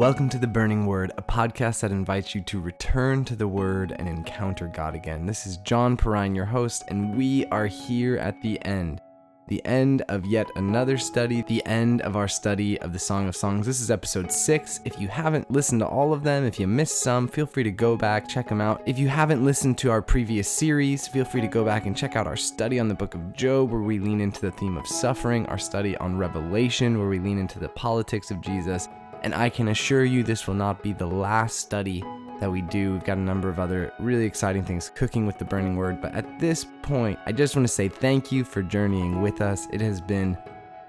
Welcome to The Burning Word, a podcast that invites you to return to the Word and encounter God again. This is John Perrine, your host, and we are here at the end. The end of yet another study, the end of our study of the Song of Songs. This is episode six. If you haven't listened to all of them, if you missed some, feel free to go back, check them out. If you haven't listened to our previous series, feel free to go back and check out our study on the book of Job, where we lean into the theme of suffering, our study on Revelation, where we lean into the politics of Jesus and I can assure you this will not be the last study that we do. We've got a number of other really exciting things cooking with the burning word. But at this point, I just want to say thank you for journeying with us. It has been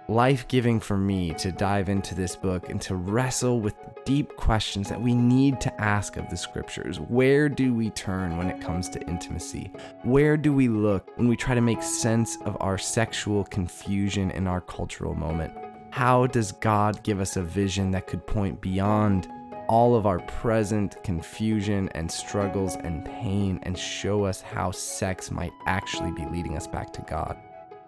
life giving for me to dive into this book and to wrestle with deep questions that we need to ask of the scriptures. Where do we turn when it comes to intimacy? Where do we look when we try to make sense of our sexual confusion in our cultural moment? How does God give us a vision that could point beyond all of our present confusion and struggles and pain and show us how sex might actually be leading us back to God?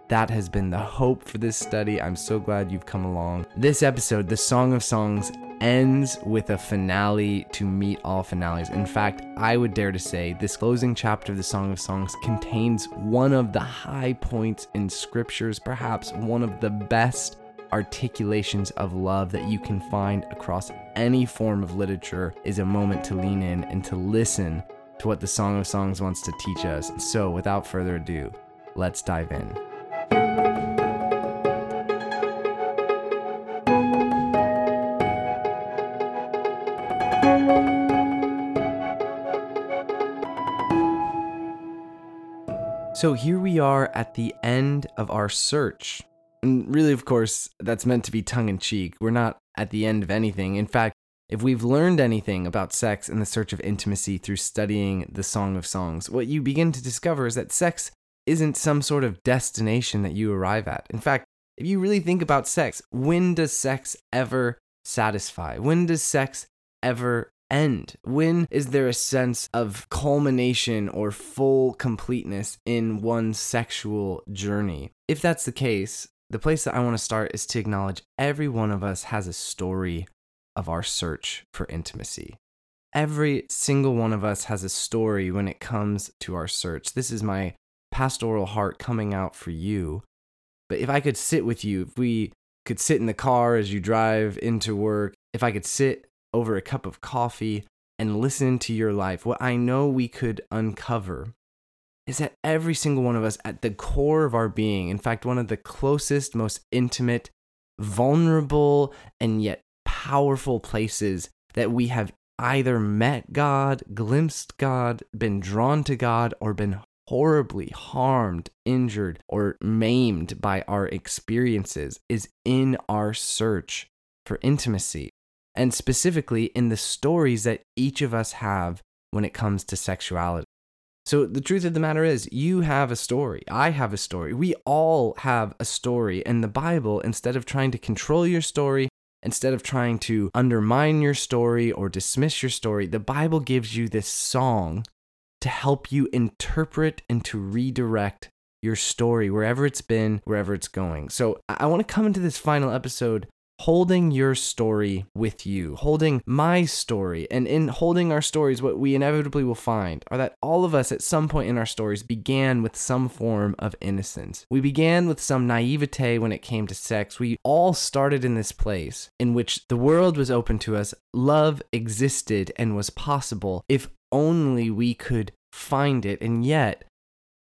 That has been the hope for this study. I'm so glad you've come along. This episode, The Song of Songs, ends with a finale to meet all finales. In fact, I would dare to say this closing chapter of the Song of Songs contains one of the high points in scriptures, perhaps one of the best articulations of love that you can find across any form of literature is a moment to lean in and to listen to what the Song of Songs wants to teach us. So, without further ado, let's dive in. So here we are at the end of our search and really, of course, that's meant to be tongue in cheek. We're not at the end of anything. In fact, if we've learned anything about sex and the search of intimacy through studying the Song of Songs, what you begin to discover is that sex isn't some sort of destination that you arrive at. In fact, if you really think about sex, when does sex ever satisfy? When does sex ever end? When is there a sense of culmination or full completeness in one's sexual journey? If that's the case, the place that I want to start is to acknowledge every one of us has a story of our search for intimacy. Every single one of us has a story when it comes to our search. This is my pastoral heart coming out for you. But if I could sit with you, if we could sit in the car as you drive into work, if I could sit over a cup of coffee and listen to your life, what I know we could uncover is that every single one of us, at the core of our being, in fact, one of the closest, most intimate, vulnerable, and yet powerful places that we have either met God, glimpsed God, been drawn to God, or been horribly harmed, injured, or maimed by our experiences is in our search for intimacy. And specifically in the stories that each of us have when it comes to sexuality. So the truth of the matter is, you have a story. I have a story. We all have a story. And the Bible, instead of trying to control your story, instead of trying to undermine your story or dismiss your story, the Bible gives you this song to help you interpret and to redirect your story wherever it's been, wherever it's going. So I want to come into this final episode holding your story with you, holding my story. And in holding our stories, what we inevitably will find are that all of us at some point in our stories began with some form of innocence. We began with some naivete when it came to sex. We all started in this place in which the world was open to us, love existed and was possible if only we could find it. And yet,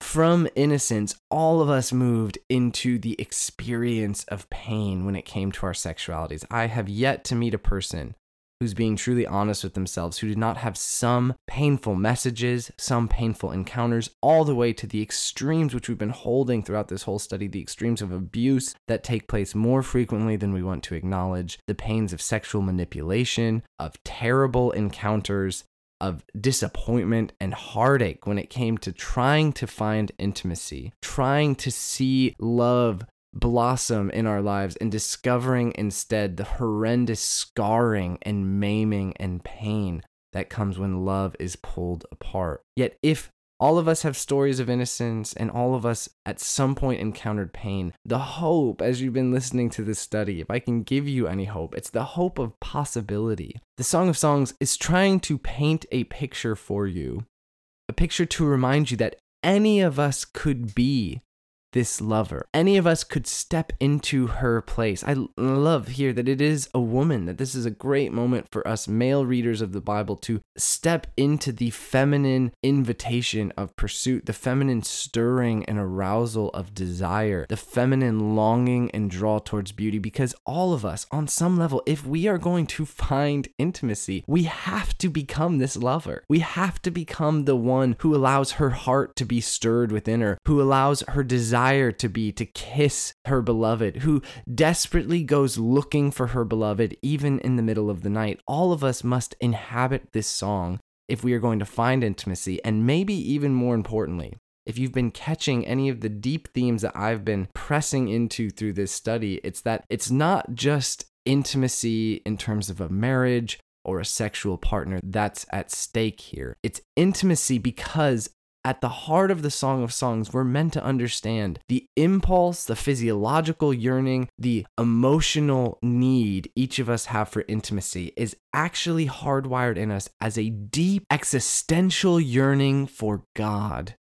from innocence, all of us moved into the experience of pain when it came to our sexualities. I have yet to meet a person who's being truly honest with themselves, who did not have some painful messages, some painful encounters, all the way to the extremes which we've been holding throughout this whole study the extremes of abuse that take place more frequently than we want to acknowledge, the pains of sexual manipulation, of terrible encounters, of disappointment and heartache when it came to trying to find intimacy, trying to see love blossom in our lives, and discovering instead the horrendous scarring and maiming and pain that comes when love is pulled apart. Yet, if All of us have stories of innocence, and all of us at some point encountered pain. The hope, as you've been listening to this study, if I can give you any hope, it's the hope of possibility. The Song of Songs is trying to paint a picture for you, a picture to remind you that any of us could be this lover. Any of us could step into her place. I love here that it is a woman, that this is a great moment for us male readers of the Bible to step into the feminine invitation of pursuit, the feminine stirring and arousal of desire, the feminine longing and draw towards beauty. Because all of us, on some level, if we are going to find intimacy, we have to become this lover. We have to become the one who allows her heart to be stirred within her, who allows her desire desire to be to kiss her beloved, who desperately goes looking for her beloved even in the middle of the night. All of us must inhabit this song if we are going to find intimacy, and maybe even more importantly, if you've been catching any of the deep themes that I've been pressing into through this study, it's that it's not just intimacy in terms of a marriage or a sexual partner that's at stake here. It's intimacy because at the heart of the Song of Songs, we're meant to understand the impulse, the physiological yearning, the emotional need each of us have for intimacy is actually hardwired in us as a deep existential yearning for God.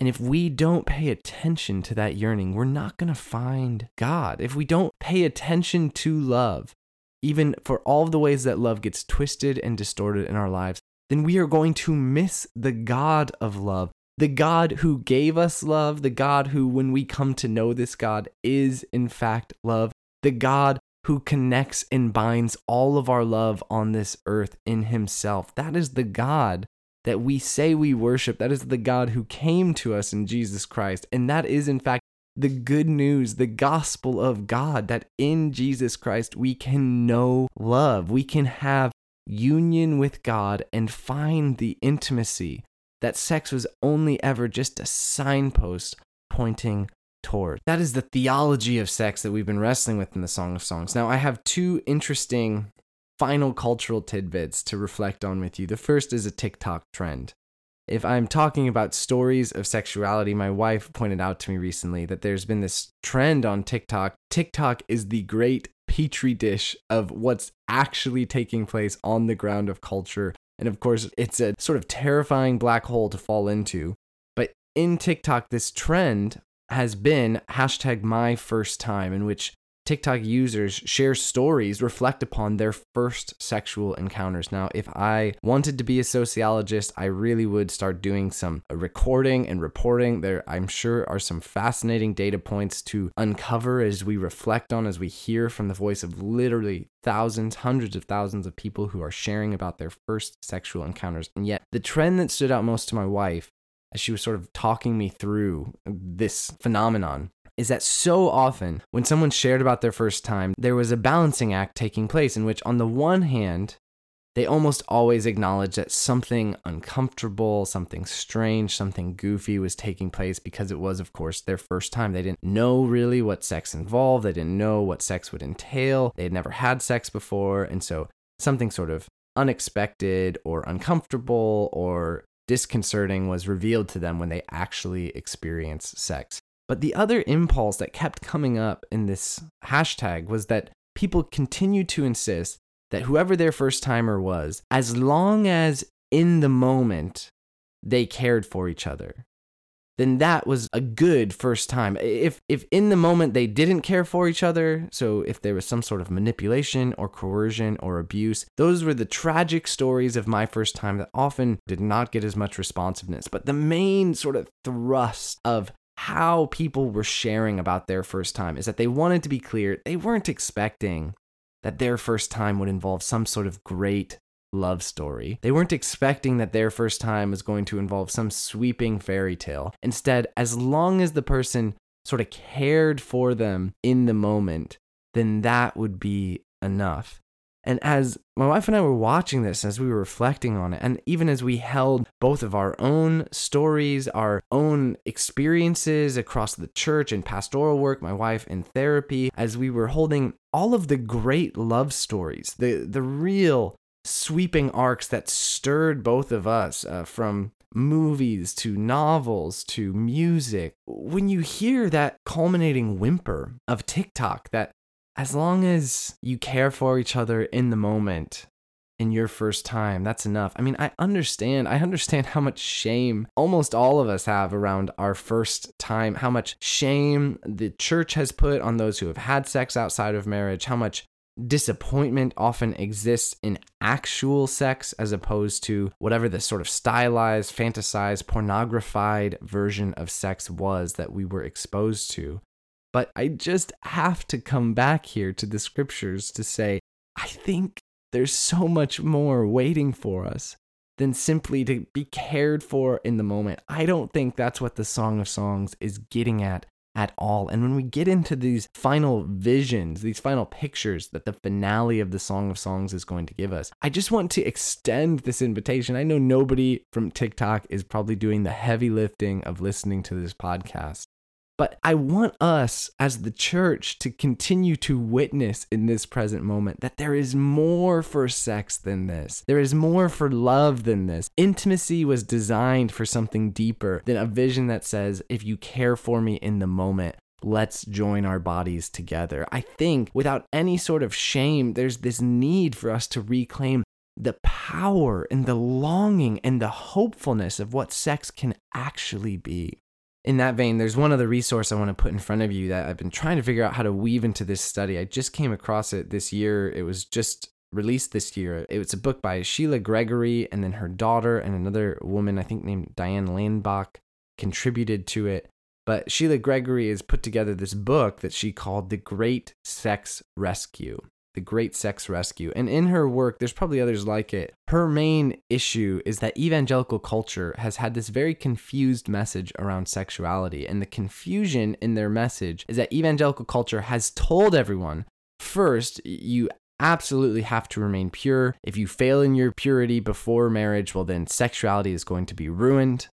And if we don't pay attention to that yearning, we're not going to find God. If we don't pay attention to love, even for all of the ways that love gets twisted and distorted in our lives, then we are going to miss the God of love, the God who gave us love, the God who, when we come to know this God, is in fact love, the God who connects and binds all of our love on this earth in himself. That is the God that we say we worship. That is the God who came to us in Jesus Christ. And that is, in fact, the good news, the gospel of God, that in Jesus Christ we can know love. We can have union with God and find the intimacy that sex was only ever just a signpost pointing toward. That is the theology of sex that we've been wrestling with in the Song of Songs. Now, I have two interesting final cultural tidbits to reflect on with you. The first is a TikTok trend. If I'm talking about stories of sexuality, my wife pointed out to me recently that there's been this trend on TikTok. TikTok is the great petri dish of what's actually taking place on the ground of culture. And of course, it's a sort of terrifying black hole to fall into. But in TikTok, this trend has been hashtag my first time, in which TikTok users share stories, reflect upon their first sexual encounters. Now, if I wanted to be a sociologist, I really would start doing some recording and reporting. There, I'm sure, are some fascinating data points to uncover as we reflect on, as we hear from the voice of literally thousands, hundreds of thousands of people who are sharing about their first sexual encounters. And yet, the trend that stood out most to my wife as she was sort of talking me through this phenomenon is that so often when someone shared about their first time, there was a balancing act taking place in which, on the one hand, they almost always acknowledge that something uncomfortable, something strange, something goofy was taking place because it was, of course, their first time. They didn't know really what sex involved, they didn't know what sex would entail, they had never had sex before. And so something sort of unexpected or uncomfortable or disconcerting was revealed to them when they actually experienced sex. But the other impulse that kept coming up in this hashtag was that people continued to insist that whoever their first timer was, as long as in the moment they cared for each other, then that was a good first time. If if in the moment they didn't care for each other, so if there was some sort of manipulation or coercion or abuse, those were the tragic stories of my first time that often did not get as much responsiveness. But the main sort of thrust of how people were sharing about their first time is that they wanted to be clear they weren't expecting that their first time would involve some sort of great love story. They weren't expecting that their first time was going to involve some sweeping fairy tale. Instead, as long as the person sort of cared for them in the moment, then that would be enough. And as my wife and I were watching this, as we were reflecting on it, and even as we held both of our own stories, our own experiences across the church and pastoral work, my wife in therapy, as we were holding all of the great love stories, the, the real sweeping arcs that stirred both of us uh, from movies to novels to music, when you hear that culminating whimper of TikTok, that as long as you care for each other in the moment, in your first time. That's enough. I mean, I understand. I understand how much shame almost all of us have around our first time, how much shame the church has put on those who have had sex outside of marriage, how much disappointment often exists in actual sex as opposed to whatever the sort of stylized, fantasized, pornographied version of sex was that we were exposed to. But I just have to come back here to the scriptures to say, I think there's so much more waiting for us than simply to be cared for in the moment. I don't think that's what the Song of Songs is getting at at all. And when we get into these final visions, these final pictures that the finale of the Song of Songs is going to give us, I just want to extend this invitation. I know nobody from TikTok is probably doing the heavy lifting of listening to this podcast. But I want us as the church to continue to witness in this present moment that there is more for sex than this. There is more for love than this. Intimacy was designed for something deeper than a vision that says, if you care for me in the moment, let's join our bodies together. I think without any sort of shame, there's this need for us to reclaim the power and the longing and the hopefulness of what sex can actually be in that vein, there's one other resource I want to put in front of you that I've been trying to figure out how to weave into this study. I just came across it this year. It was just released this year. It was a book by Sheila Gregory and then her daughter and another woman, I think named Diane Landbach, contributed to it. But Sheila Gregory has put together this book that she called The Great Sex Rescue the Great Sex Rescue. And in her work, there's probably others like it. Her main issue is that evangelical culture has had this very confused message around sexuality. And the confusion in their message is that evangelical culture has told everyone first, you absolutely have to remain pure. If you fail in your purity before marriage, well, then sexuality is going to be ruined.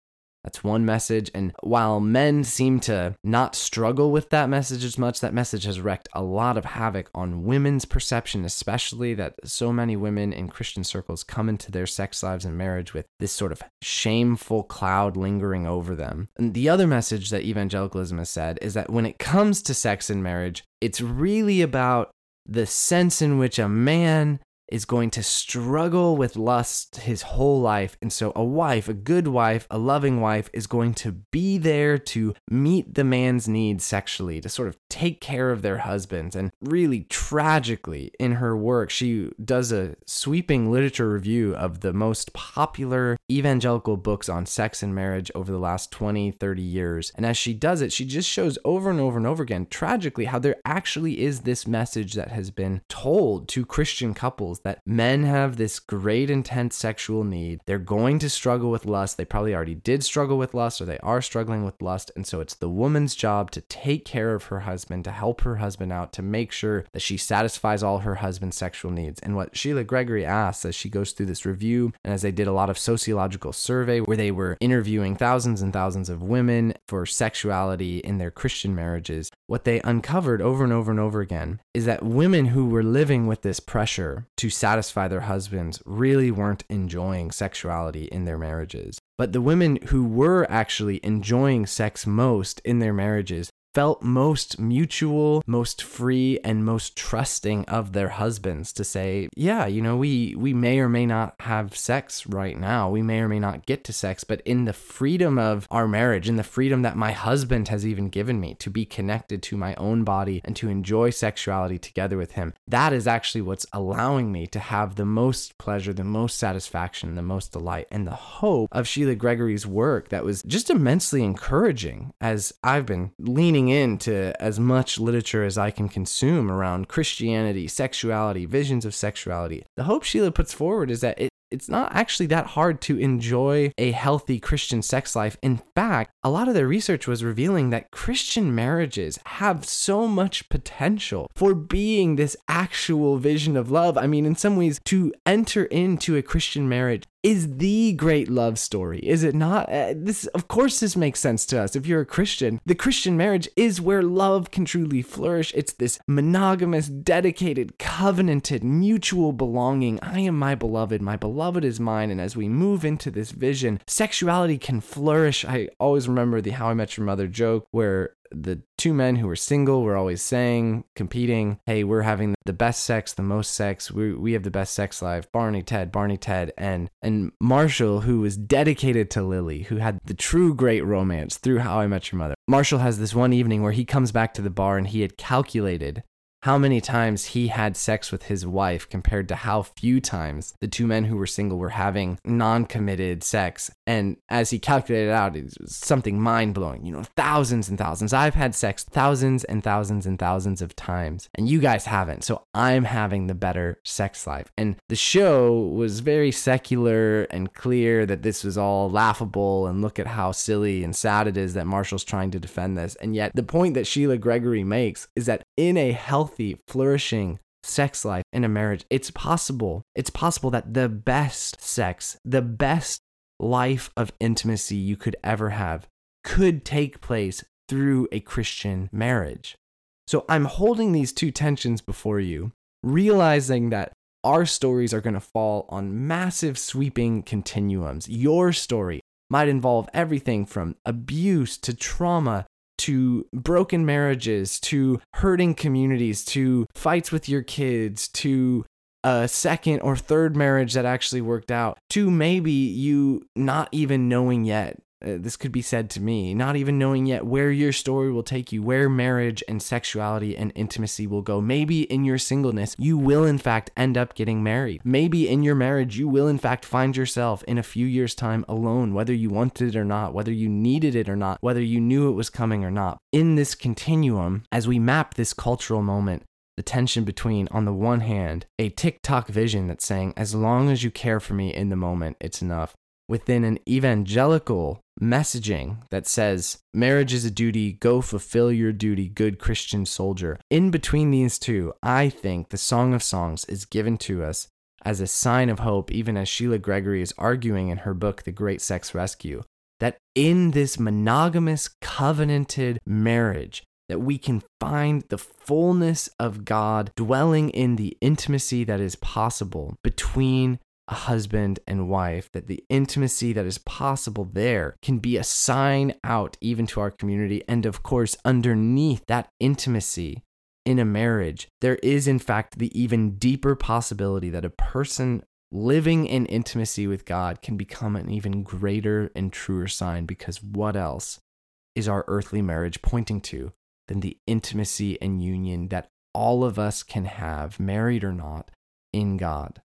That's one message. And while men seem to not struggle with that message as much, that message has wreaked a lot of havoc on women's perception, especially that so many women in Christian circles come into their sex lives and marriage with this sort of shameful cloud lingering over them. And the other message that evangelicalism has said is that when it comes to sex and marriage, it's really about the sense in which a man is going to struggle with lust his whole life. And so, a wife, a good wife, a loving wife, is going to be there to meet the man's needs sexually, to sort of take care of their husbands. And really tragically, in her work, she does a sweeping literature review of the most popular evangelical books on sex and marriage over the last 20, 30 years. And as she does it, she just shows over and over and over again, tragically, how there actually is this message that has been told to Christian couples that men have this great intense sexual need. They're going to struggle with lust. They probably already did struggle with lust or they are struggling with lust. And so it's the woman's job to take care of her husband, to help her husband out, to make sure that she satisfies all her husband's sexual needs. And what Sheila Gregory asks as she goes through this review and as they did a lot of sociological survey where they were interviewing thousands and thousands of women for sexuality in their Christian marriages, what they uncovered over and over and over again is that women who were living with this pressure to satisfy their husbands really weren't enjoying sexuality in their marriages. But the women who were actually enjoying sex most in their marriages felt most mutual, most free, and most trusting of their husbands to say, yeah, you know, we we may or may not have sex right now. We may or may not get to sex, but in the freedom of our marriage, in the freedom that my husband has even given me to be connected to my own body and to enjoy sexuality together with him, that is actually what's allowing me to have the most pleasure, the most satisfaction, the most delight, and the hope of Sheila Gregory's work that was just immensely encouraging as I've been leaning into as much literature as I can consume around Christianity, sexuality, visions of sexuality. The hope Sheila puts forward is that it it's not actually that hard to enjoy a healthy Christian sex life. In fact, a lot of their research was revealing that Christian marriages have so much potential for being this actual vision of love. I mean, in some ways, to enter into a Christian marriage is the great love story, is it not? Uh, this, of course, this makes sense to us. If you're a Christian, the Christian marriage is where love can truly flourish. It's this monogamous, dedicated, covenanted, mutual belonging. I am my beloved, my beloved is mine. And as we move into this vision, sexuality can flourish. I always remember the How I Met Your Mother joke where the two men who were single were always saying, competing, hey, we're having the best sex, the most sex, we, we have the best sex life. Barney, Ted, Barney, Ted, and and Marshall, who was dedicated to Lily, who had the true great romance through How I Met Your Mother. Marshall has this one evening where he comes back to the bar and he had calculated how many times he had sex with his wife compared to how few times the two men who were single were having non committed sex. And as he calculated out, it was something mind blowing. You know, thousands and thousands. I've had sex thousands and thousands and thousands of times, and you guys haven't. So I'm having the better sex life. And the show was very secular and clear that this was all laughable and look at how silly and sad it is that Marshall's trying to defend this. And yet, the point that Sheila Gregory makes is that in a healthy flourishing sex life in a marriage, it's possible. It's possible that the best sex, the best life of intimacy you could ever have could take place through a Christian marriage. So I'm holding these two tensions before you, realizing that our stories are going to fall on massive sweeping continuums. Your story might involve everything from abuse to trauma to broken marriages, to hurting communities, to fights with your kids, to a second or third marriage that actually worked out, to maybe you not even knowing yet uh, this could be said to me, not even knowing yet where your story will take you, where marriage and sexuality and intimacy will go. Maybe in your singleness, you will in fact end up getting married. Maybe in your marriage, you will in fact find yourself in a few years' time alone, whether you wanted it or not, whether you needed it or not, whether you knew it was coming or not. In this continuum, as we map this cultural moment, the tension between, on the one hand, a TikTok vision that's saying, as long as you care for me in the moment, it's enough, within an evangelical messaging that says, marriage is a duty, go fulfill your duty, good Christian soldier. In between these two, I think the Song of Songs is given to us as a sign of hope, even as Sheila Gregory is arguing in her book, The Great Sex Rescue, that in this monogamous, covenanted marriage, that we can find the fullness of God dwelling in the intimacy that is possible between husband and wife, that the intimacy that is possible there can be a sign out even to our community. And of course, underneath that intimacy in a marriage, there is in fact the even deeper possibility that a person living in intimacy with God can become an even greater and truer sign because what else is our earthly marriage pointing to than the intimacy and union that all of us can have, married or not, in God?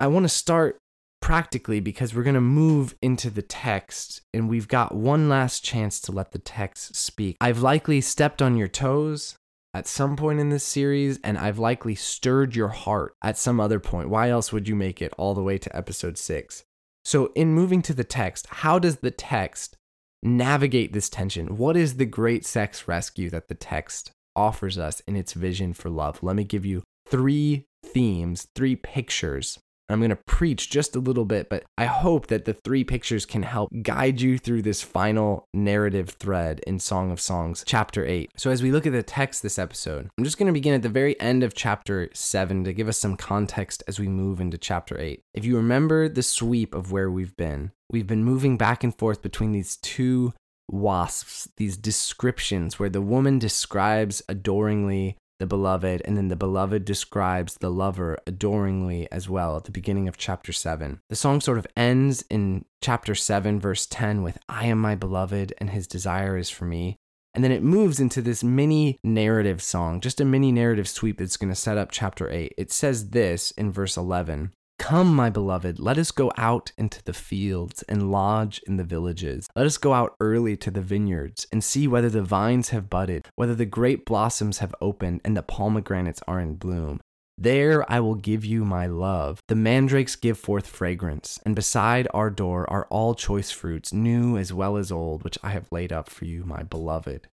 I want to start practically because we're going to move into the text and we've got one last chance to let the text speak. I've likely stepped on your toes at some point in this series and I've likely stirred your heart at some other point. Why else would you make it all the way to episode 6? So, in moving to the text, how does the text navigate this tension? What is the great sex rescue that the text offers us in its vision for love? Let me give you three themes, three pictures I'm going to preach just a little bit, but I hope that the three pictures can help guide you through this final narrative thread in Song of Songs, chapter 8. So, as we look at the text this episode, I'm just going to begin at the very end of chapter 7 to give us some context as we move into chapter 8. If you remember the sweep of where we've been, we've been moving back and forth between these two wasfs, these descriptions where the woman describes adoringly the beloved, and then the beloved describes the lover adoringly as well at the beginning of chapter 7. The song sort of ends in chapter 7, verse 10 with, I am my beloved, and his desire is for me. And then it moves into this mini narrative song, just a mini narrative sweep that's going to set up chapter 8. It says this in verse 11 Come, my beloved, let us go out into the fields and lodge in the villages. Let us go out early to the vineyards and see whether the vines have budded, whether the grape blossoms have opened, and the pomegranates are in bloom. There I will give you my love. The mandrakes give forth fragrance, and beside our door are all choice fruits, new as well as old, which I have laid up for you, my beloved.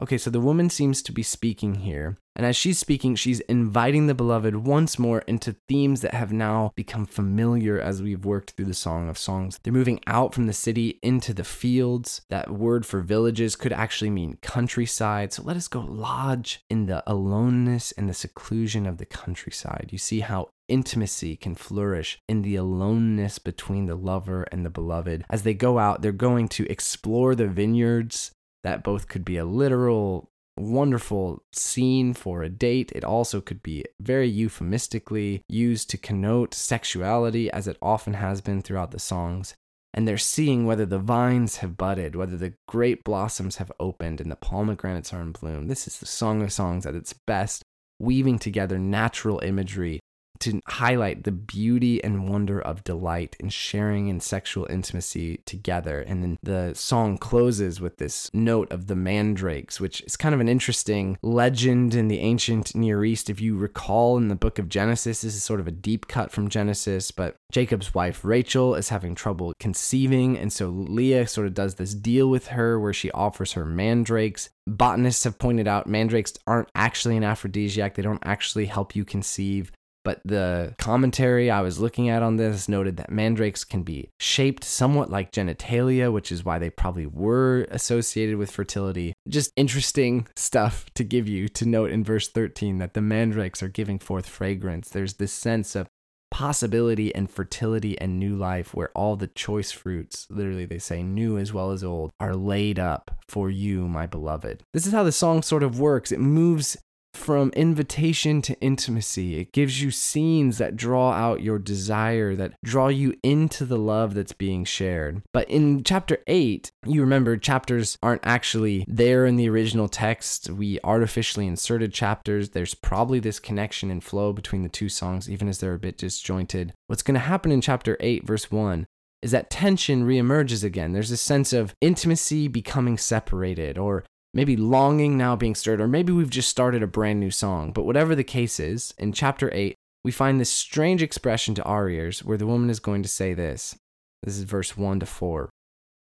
Okay, so the woman seems to be speaking here. And as she's speaking, she's inviting the beloved once more into themes that have now become familiar as we've worked through the Song of Songs. They're moving out from the city into the fields. That word for villages could actually mean countryside. So let us go lodge in the aloneness and the seclusion of the countryside. You see how intimacy can flourish in the aloneness between the lover and the beloved. As they go out, they're going to explore the vineyards that both could be a literal wonderful scene for a date. It also could be very euphemistically used to connote sexuality, as it often has been throughout the songs. And they're seeing whether the vines have budded, whether the grape blossoms have opened, and the pomegranates are in bloom. This is the Song of Songs at its best, weaving together natural imagery to highlight the beauty and wonder of delight in sharing in sexual intimacy together. And then the song closes with this note of the mandrakes, which is kind of an interesting legend in the ancient Near East. If you recall in the book of Genesis, this is sort of a deep cut from Genesis, but Jacob's wife Rachel is having trouble conceiving. And so Leah sort of does this deal with her where she offers her mandrakes. Botanists have pointed out mandrakes aren't actually an aphrodisiac, they don't actually help you conceive. But the commentary I was looking at on this noted that mandrakes can be shaped somewhat like genitalia, which is why they probably were associated with fertility. Just interesting stuff to give you to note in verse 13 that the mandrakes are giving forth fragrance. There's this sense of possibility and fertility and new life where all the choice fruits, literally they say new as well as old, are laid up for you, my beloved. This is how the song sort of works. It moves from invitation to intimacy. It gives you scenes that draw out your desire, that draw you into the love that's being shared. But in chapter 8, you remember chapters aren't actually there in the original text. We artificially inserted chapters. There's probably this connection and flow between the two songs, even as they're a bit disjointed. What's going to happen in chapter 8, verse 1, is that tension reemerges again. There's a sense of intimacy becoming separated or maybe longing now being stirred, or maybe we've just started a brand new song. But whatever the case is, in chapter 8, we find this strange expression to our ears where the woman is going to say this. This is verse 1 to 4.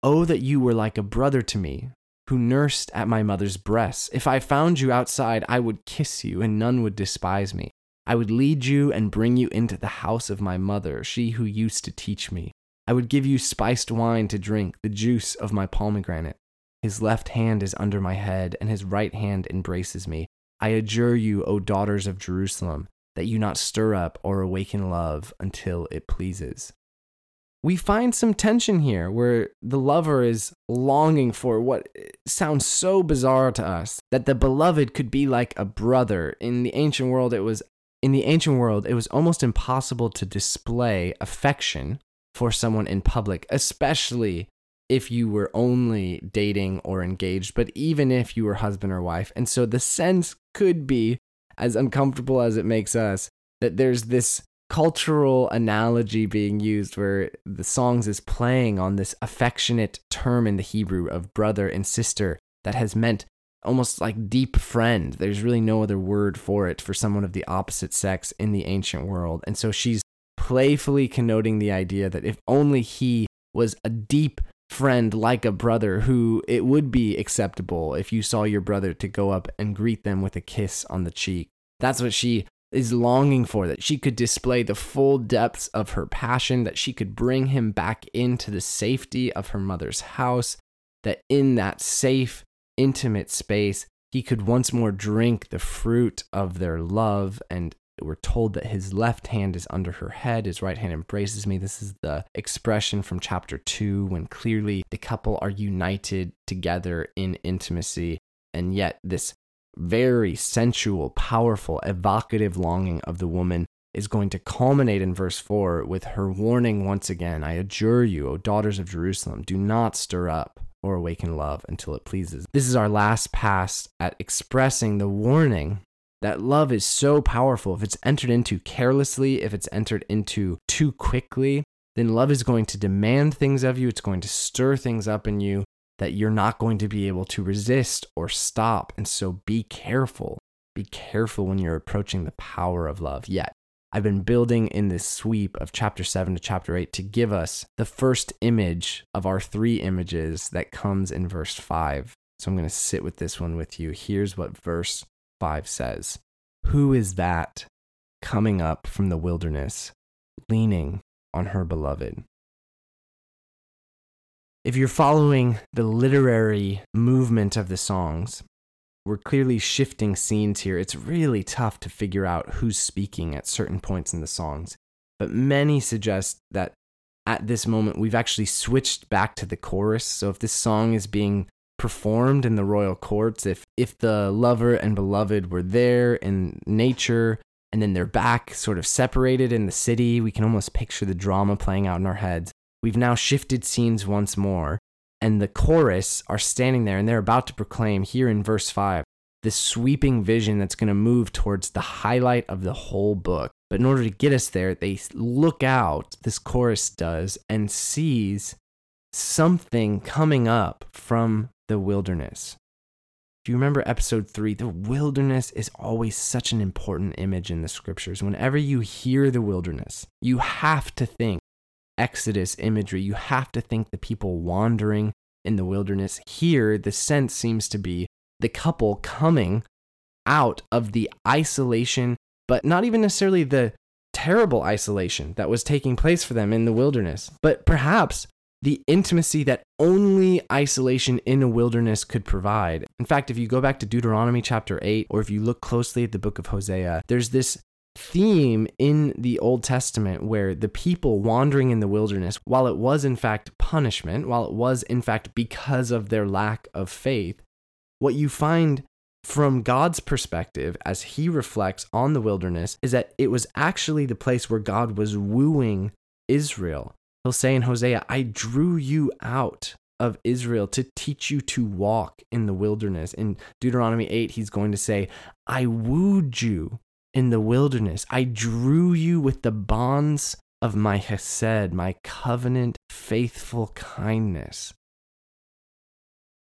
Oh, that you were like a brother to me, who nursed at my mother's breasts. If I found you outside, I would kiss you, and none would despise me. I would lead you and bring you into the house of my mother, she who used to teach me. I would give you spiced wine to drink, the juice of my pomegranate. His left hand is under my head, and his right hand embraces me. I adjure you, O daughters of Jerusalem, that you not stir up or awaken love until it pleases. We find some tension here where the lover is longing for what sounds so bizarre to us that the beloved could be like a brother. In the ancient world, it was in the ancient world, it was almost impossible to display affection for someone in public, especially if you were only dating or engaged, but even if you were husband or wife. And so the sense could be, as uncomfortable as it makes us, that there's this cultural analogy being used where the songs is playing on this affectionate term in the Hebrew of brother and sister that has meant almost like deep friend. There's really no other word for it for someone of the opposite sex in the ancient world. And so she's playfully connoting the idea that if only he was a deep friend like a brother who it would be acceptable if you saw your brother to go up and greet them with a kiss on the cheek. That's what she is longing for that she could display the full depths of her passion, that she could bring him back into the safety of her mother's house, that in that safe, intimate space, he could once more drink the fruit of their love and we're told that his left hand is under her head, his right hand embraces me. This is the expression from chapter 2 when clearly the couple are united together in intimacy, and yet this very sensual, powerful, evocative longing of the woman is going to culminate in verse 4 with her warning once again I adjure you, O daughters of Jerusalem, do not stir up or awaken love until it pleases. This is our last pass at expressing the warning that love is so powerful. If it's entered into carelessly, if it's entered into too quickly, then love is going to demand things of you. It's going to stir things up in you that you're not going to be able to resist or stop. And so be careful. Be careful when you're approaching the power of love. Yet, I've been building in this sweep of chapter 7 to chapter 8 to give us the first image of our three images that comes in verse 5. So I'm going to sit with this one with you. Here's what verse 5 says Who is that coming up from the wilderness, leaning on her beloved? If you're following the literary movement of the songs, we're clearly shifting scenes here. It's really tough to figure out who's speaking at certain points in the songs. But many suggest that at this moment we've actually switched back to the chorus. So if this song is being performed in the royal courts, if if the lover and beloved were there in nature and then they're back sort of separated in the city, we can almost picture the drama playing out in our heads. We've now shifted scenes once more, and the chorus are standing there and they're about to proclaim here in verse 5 this sweeping vision that's going to move towards the highlight of the whole book. But in order to get us there, they look out, this chorus does, and sees something coming up from the wilderness. Do you remember episode three? The wilderness is always such an important image in the scriptures. Whenever you hear the wilderness, you have to think Exodus imagery. You have to think the people wandering in the wilderness. Here, the sense seems to be the couple coming out of the isolation, but not even necessarily the terrible isolation that was taking place for them in the wilderness, but perhaps the intimacy that only isolation in a wilderness could provide. In fact, if you go back to Deuteronomy chapter 8, or if you look closely at the book of Hosea, there's this theme in the Old Testament where the people wandering in the wilderness, while it was in fact punishment, while it was in fact because of their lack of faith, what you find from God's perspective as he reflects on the wilderness is that it was actually the place where God was wooing Israel. He'll say in Hosea, I drew you out of Israel to teach you to walk in the wilderness. In Deuteronomy 8, he's going to say, I wooed you in the wilderness. I drew you with the bonds of my hesed, my covenant, faithful kindness.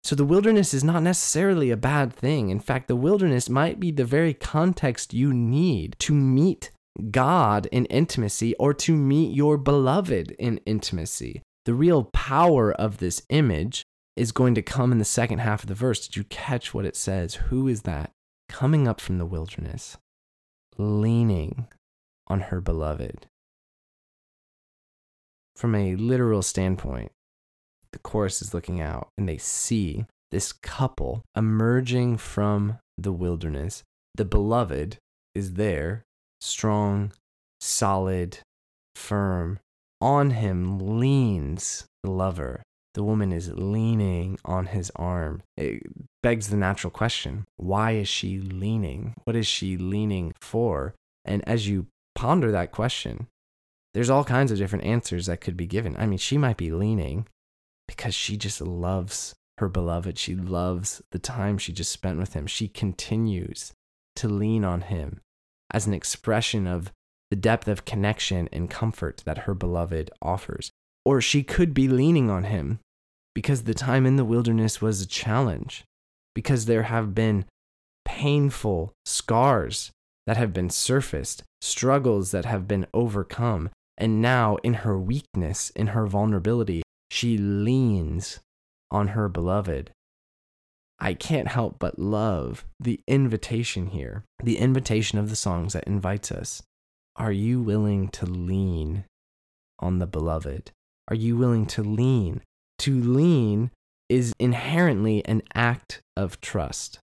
So the wilderness is not necessarily a bad thing. In fact, the wilderness might be the very context you need to meet God in intimacy or to meet your beloved in intimacy. The real power of this image is going to come in the second half of the verse. Did you catch what it says? Who is that coming up from the wilderness? leaning on her beloved. From a literal standpoint, the chorus is looking out and they see this couple emerging from the wilderness. The beloved is there, strong, solid, firm. On him leans the lover. The woman is leaning on his arm. It begs the natural question why is she leaning? What is she leaning for? And as you ponder that question, there's all kinds of different answers that could be given. I mean, she might be leaning because she just loves her beloved. She loves the time she just spent with him. She continues to lean on him as an expression of the depth of connection and comfort that her beloved offers. Or she could be leaning on him because the time in the wilderness was a challenge, because there have been painful scars that have been surfaced, struggles that have been overcome. And now, in her weakness, in her vulnerability, she leans on her beloved. I can't help but love the invitation here, the invitation of the songs that invites us. Are you willing to lean on the beloved? Are you willing to lean? To lean is inherently an act of trust.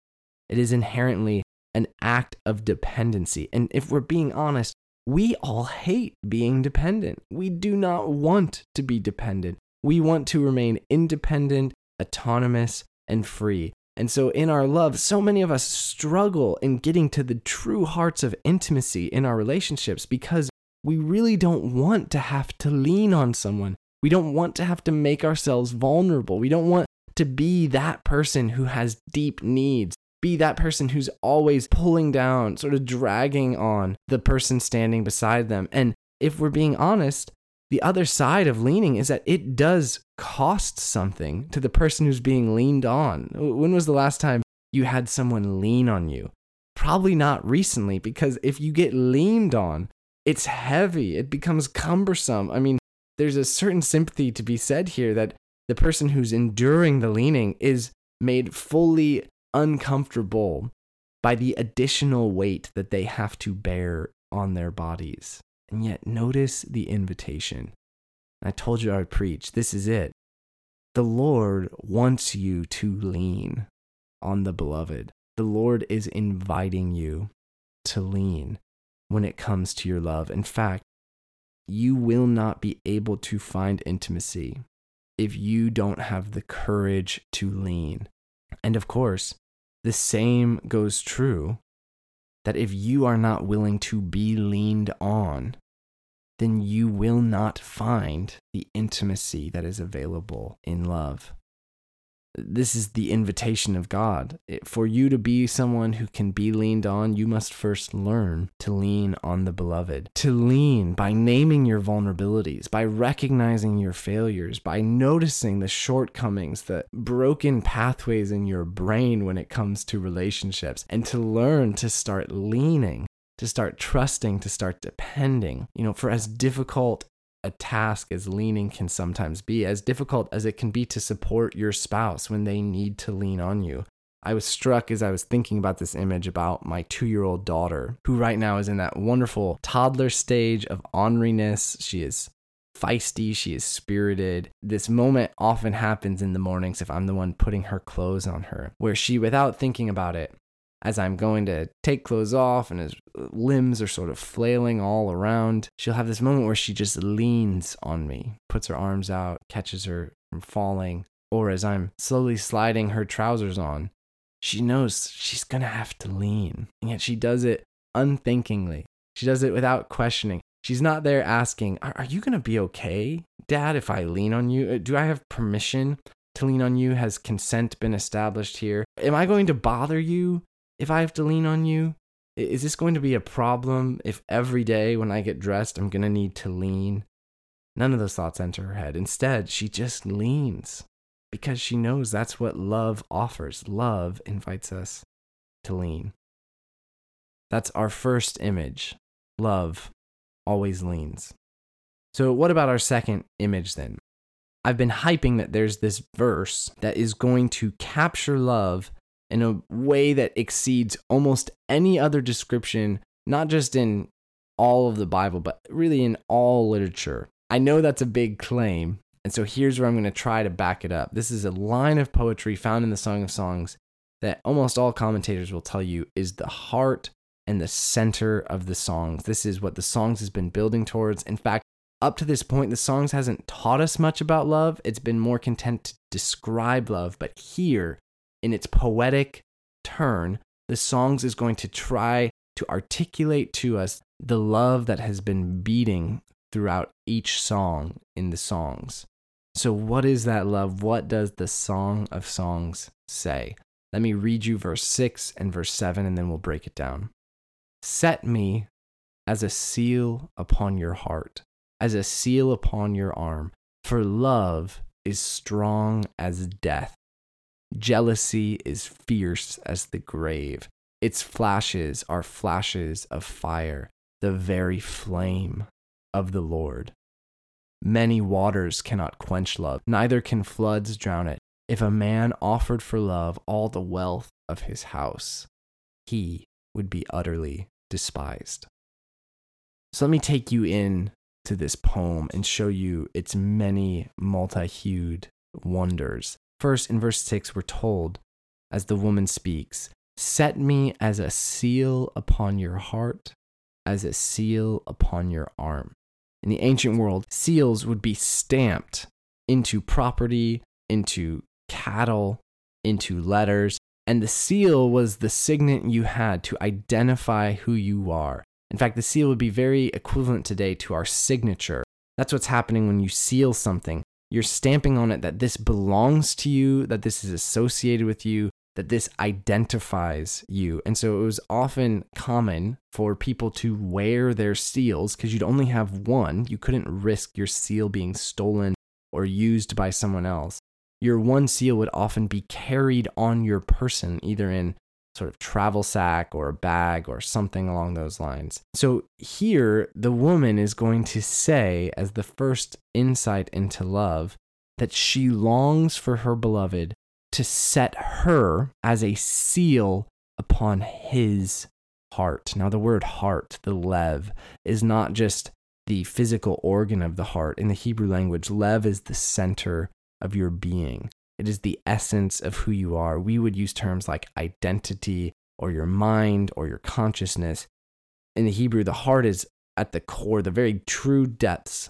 It is inherently an act of dependency. And if we're being honest, we all hate being dependent. We do not want to be dependent. We want to remain independent, autonomous, and free. And so, in our love, so many of us struggle in getting to the true hearts of intimacy in our relationships because we really don't want to have to lean on someone. We don't want to have to make ourselves vulnerable. We don't want to be that person who has deep needs, be that person who's always pulling down, sort of dragging on the person standing beside them. And if we're being honest, the other side of leaning is that it does cost something to the person who's being leaned on. When was the last time you had someone lean on you? Probably not recently, because if you get leaned on, it's heavy, it becomes cumbersome. I mean, there's a certain sympathy to be said here that the person who's enduring the leaning is made fully uncomfortable by the additional weight that they have to bear on their bodies. And yet, notice the invitation. I told you I would preach. This is it. The Lord wants you to lean on the beloved. The Lord is inviting you to lean when it comes to your love. In fact, you will not be able to find intimacy if you don't have the courage to lean. And of course, the same goes true that if you are not willing to be leaned on, then you will not find the intimacy that is available in love this is the invitation of God. For you to be someone who can be leaned on, you must first learn to lean on the beloved. To lean by naming your vulnerabilities, by recognizing your failures, by noticing the shortcomings, the broken pathways in your brain when it comes to relationships, and to learn to start leaning to start trusting, to start depending. You know, for as difficult a task as leaning can sometimes be, as difficult as it can be to support your spouse when they need to lean on you. I was struck as I was thinking about this image about my two year old daughter, who right now is in that wonderful toddler stage of orneriness. She is feisty, she is spirited. This moment often happens in the mornings if I'm the one putting her clothes on her, where she, without thinking about it, as I'm going to take clothes off and his limbs are sort of flailing all around, she'll have this moment where she just leans on me, puts her arms out, catches her from falling. Or as I'm slowly sliding her trousers on, she knows she's gonna have to lean. And yet she does it unthinkingly. She does it without questioning. She's not there asking, Are, you gonna be okay, Dad, if I lean on you? Uh, do I have permission to lean on you? Has consent been established here? Am I going to bother you if I have to lean on you? Is this going to be a problem if every day when I get dressed, I'm going to need to lean? None of those thoughts enter her head. Instead, she just leans because she knows that's what love offers. Love invites us to lean. That's our first image. Love always leans. So, what about our second image then? I've been hyping that there's this verse that is going to capture love in a way that exceeds almost any other description, not just in all of the Bible, but really in all literature. I know that's a big claim, and so here's where I'm going to try to back it up. This is a line of poetry found in the Song of Songs that almost all commentators will tell you is the heart and the center of the songs. This is what the songs has been building towards. In fact, up to this point, the songs hasn't taught us much about love. It's been more content to describe love, but here in its poetic turn, the songs is going to try to articulate to us the love that has been beating throughout each song in the songs. So, what is that love? What does the Song of Songs say? Let me read you verse 6 and verse 7, and then we'll break it down. Set me as a seal upon your heart, as a seal upon your arm, for love is strong as death Jealousy is fierce as the grave. Its flashes are flashes of fire, the very flame of the Lord. Many waters cannot quench love, neither can floods drown it. If a man offered for love all the wealth of his house, he would be utterly despised. So let me take you in to this poem and show you its many multi hued wonders First, in verse 6, we're told, as the woman speaks, Set me as a seal upon your heart, as a seal upon your arm. In the ancient world, seals would be stamped into property, into cattle, into letters, and the seal was the signet you had to identify who you are. In fact, the seal would be very equivalent today to our signature. That's what's happening when you seal something you're stamping on it that this belongs to you, that this is associated with you, that this identifies you. And so it was often common for people to wear their seals because you'd only have one. You couldn't risk your seal being stolen or used by someone else. Your one seal would often be carried on your person, either in sort of travel sack or a bag or something along those lines. So here, the woman is going to say, as the first insight into love, that she longs for her beloved to set her as a seal upon his heart. Now, the word heart, the lev, is not just the physical organ of the heart. In the Hebrew language, lev is the center of your being, it is the essence of who you are. We would use terms like identity or your mind or your consciousness. In the Hebrew, the heart is at the core, the very true depths.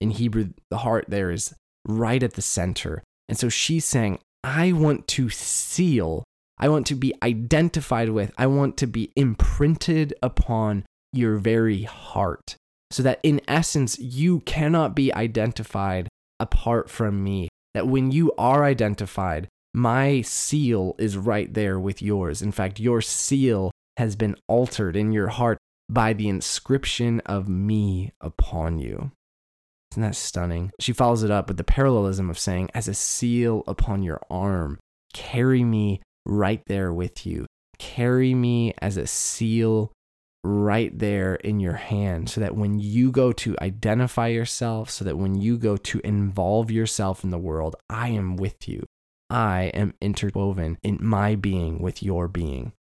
In Hebrew, the heart there is right at the center. And so she's saying, I want to seal, I want to be identified with, I want to be imprinted upon your very heart. So that in essence, you cannot be identified apart from me. That when you are identified, my seal is right there with yours. In fact, your seal has been altered in your heart by the inscription of me upon you. Isn't that stunning? She follows it up with the parallelism of saying, as a seal upon your arm, carry me right there with you. Carry me as a seal right there in your hand so that when you go to identify yourself, so that when you go to involve yourself in the world, I am with you. I am interwoven in my being with your being.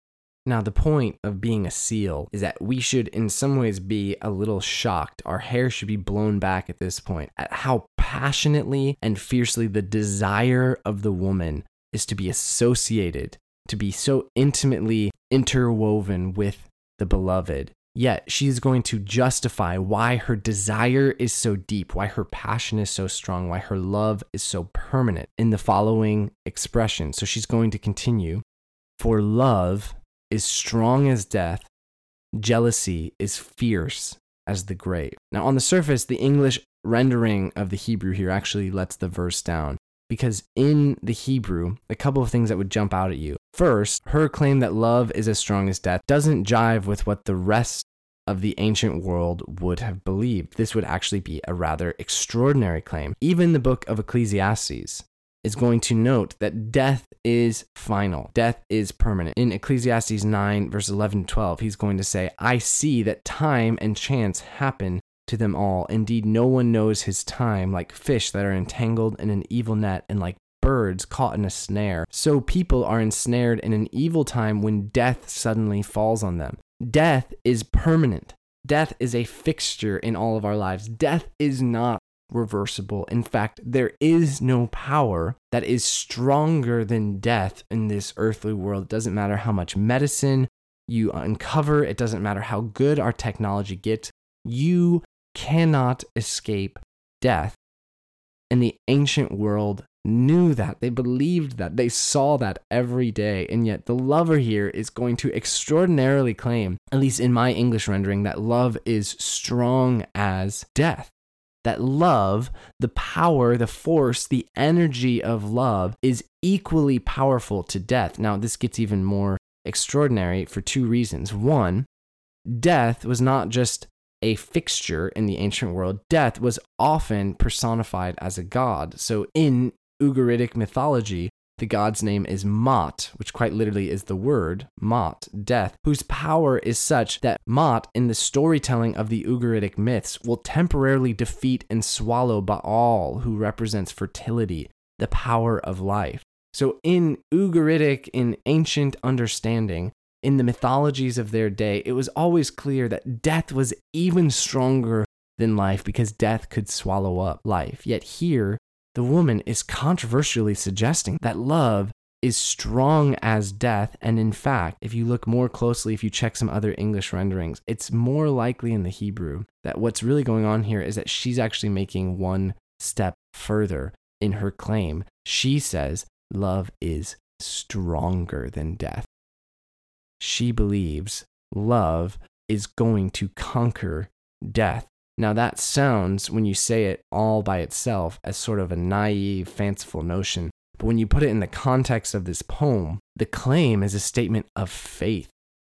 Now, the point of being a seal is that we should, in some ways, be a little shocked. Our hair should be blown back at this point at how passionately and fiercely the desire of the woman is to be associated, to be so intimately interwoven with the beloved. Yet she is going to justify why her desire is so deep, why her passion is so strong, why her love is so permanent in the following expression. So she's going to continue For love is strong as death, jealousy is fierce as the grave. Now, on the surface, the English rendering of the Hebrew here actually lets the verse down because in the Hebrew, a couple of things that would jump out at you. First, her claim that love is as strong as death doesn't jive with what the rest of the ancient world would have believed. This would actually be a rather extraordinary claim. Even the book of Ecclesiastes is going to note that death is final, death is permanent. In Ecclesiastes 9, verse 11 to 12, he's going to say, I see that time and chance happen to them all. Indeed, no one knows his time, like fish that are entangled in an evil net, and like caught in a snare. So people are ensnared in an evil time when death suddenly falls on them. Death is permanent. Death is a fixture in all of our lives. Death is not reversible. In fact, there is no power that is stronger than death in this earthly world. It doesn't matter how much medicine you uncover, it doesn't matter how good our technology gets. You cannot escape death. And the ancient world knew that. They believed that. They saw that every day. And yet, the lover here is going to extraordinarily claim, at least in my English rendering, that love is strong as death. That love, the power, the force, the energy of love is equally powerful to death. Now, this gets even more extraordinary for two reasons. One, death was not just a fixture in the ancient world, death was often personified as a god. So in Ugaritic mythology, the god's name is Mot, which quite literally is the word Mot, death, whose power is such that Mot, in the storytelling of the Ugaritic myths, will temporarily defeat and swallow Baal, who represents fertility, the power of life. So, in Ugaritic, in ancient understanding, in the mythologies of their day, it was always clear that death was even stronger than life because death could swallow up life. Yet here, the woman is controversially suggesting that love is strong as death. And in fact, if you look more closely, if you check some other English renderings, it's more likely in the Hebrew that what's really going on here is that she's actually making one step further in her claim. She says love is stronger than death. She believes love is going to conquer death. Now, that sounds, when you say it all by itself, as sort of a naive, fanciful notion. But when you put it in the context of this poem, the claim is a statement of faith.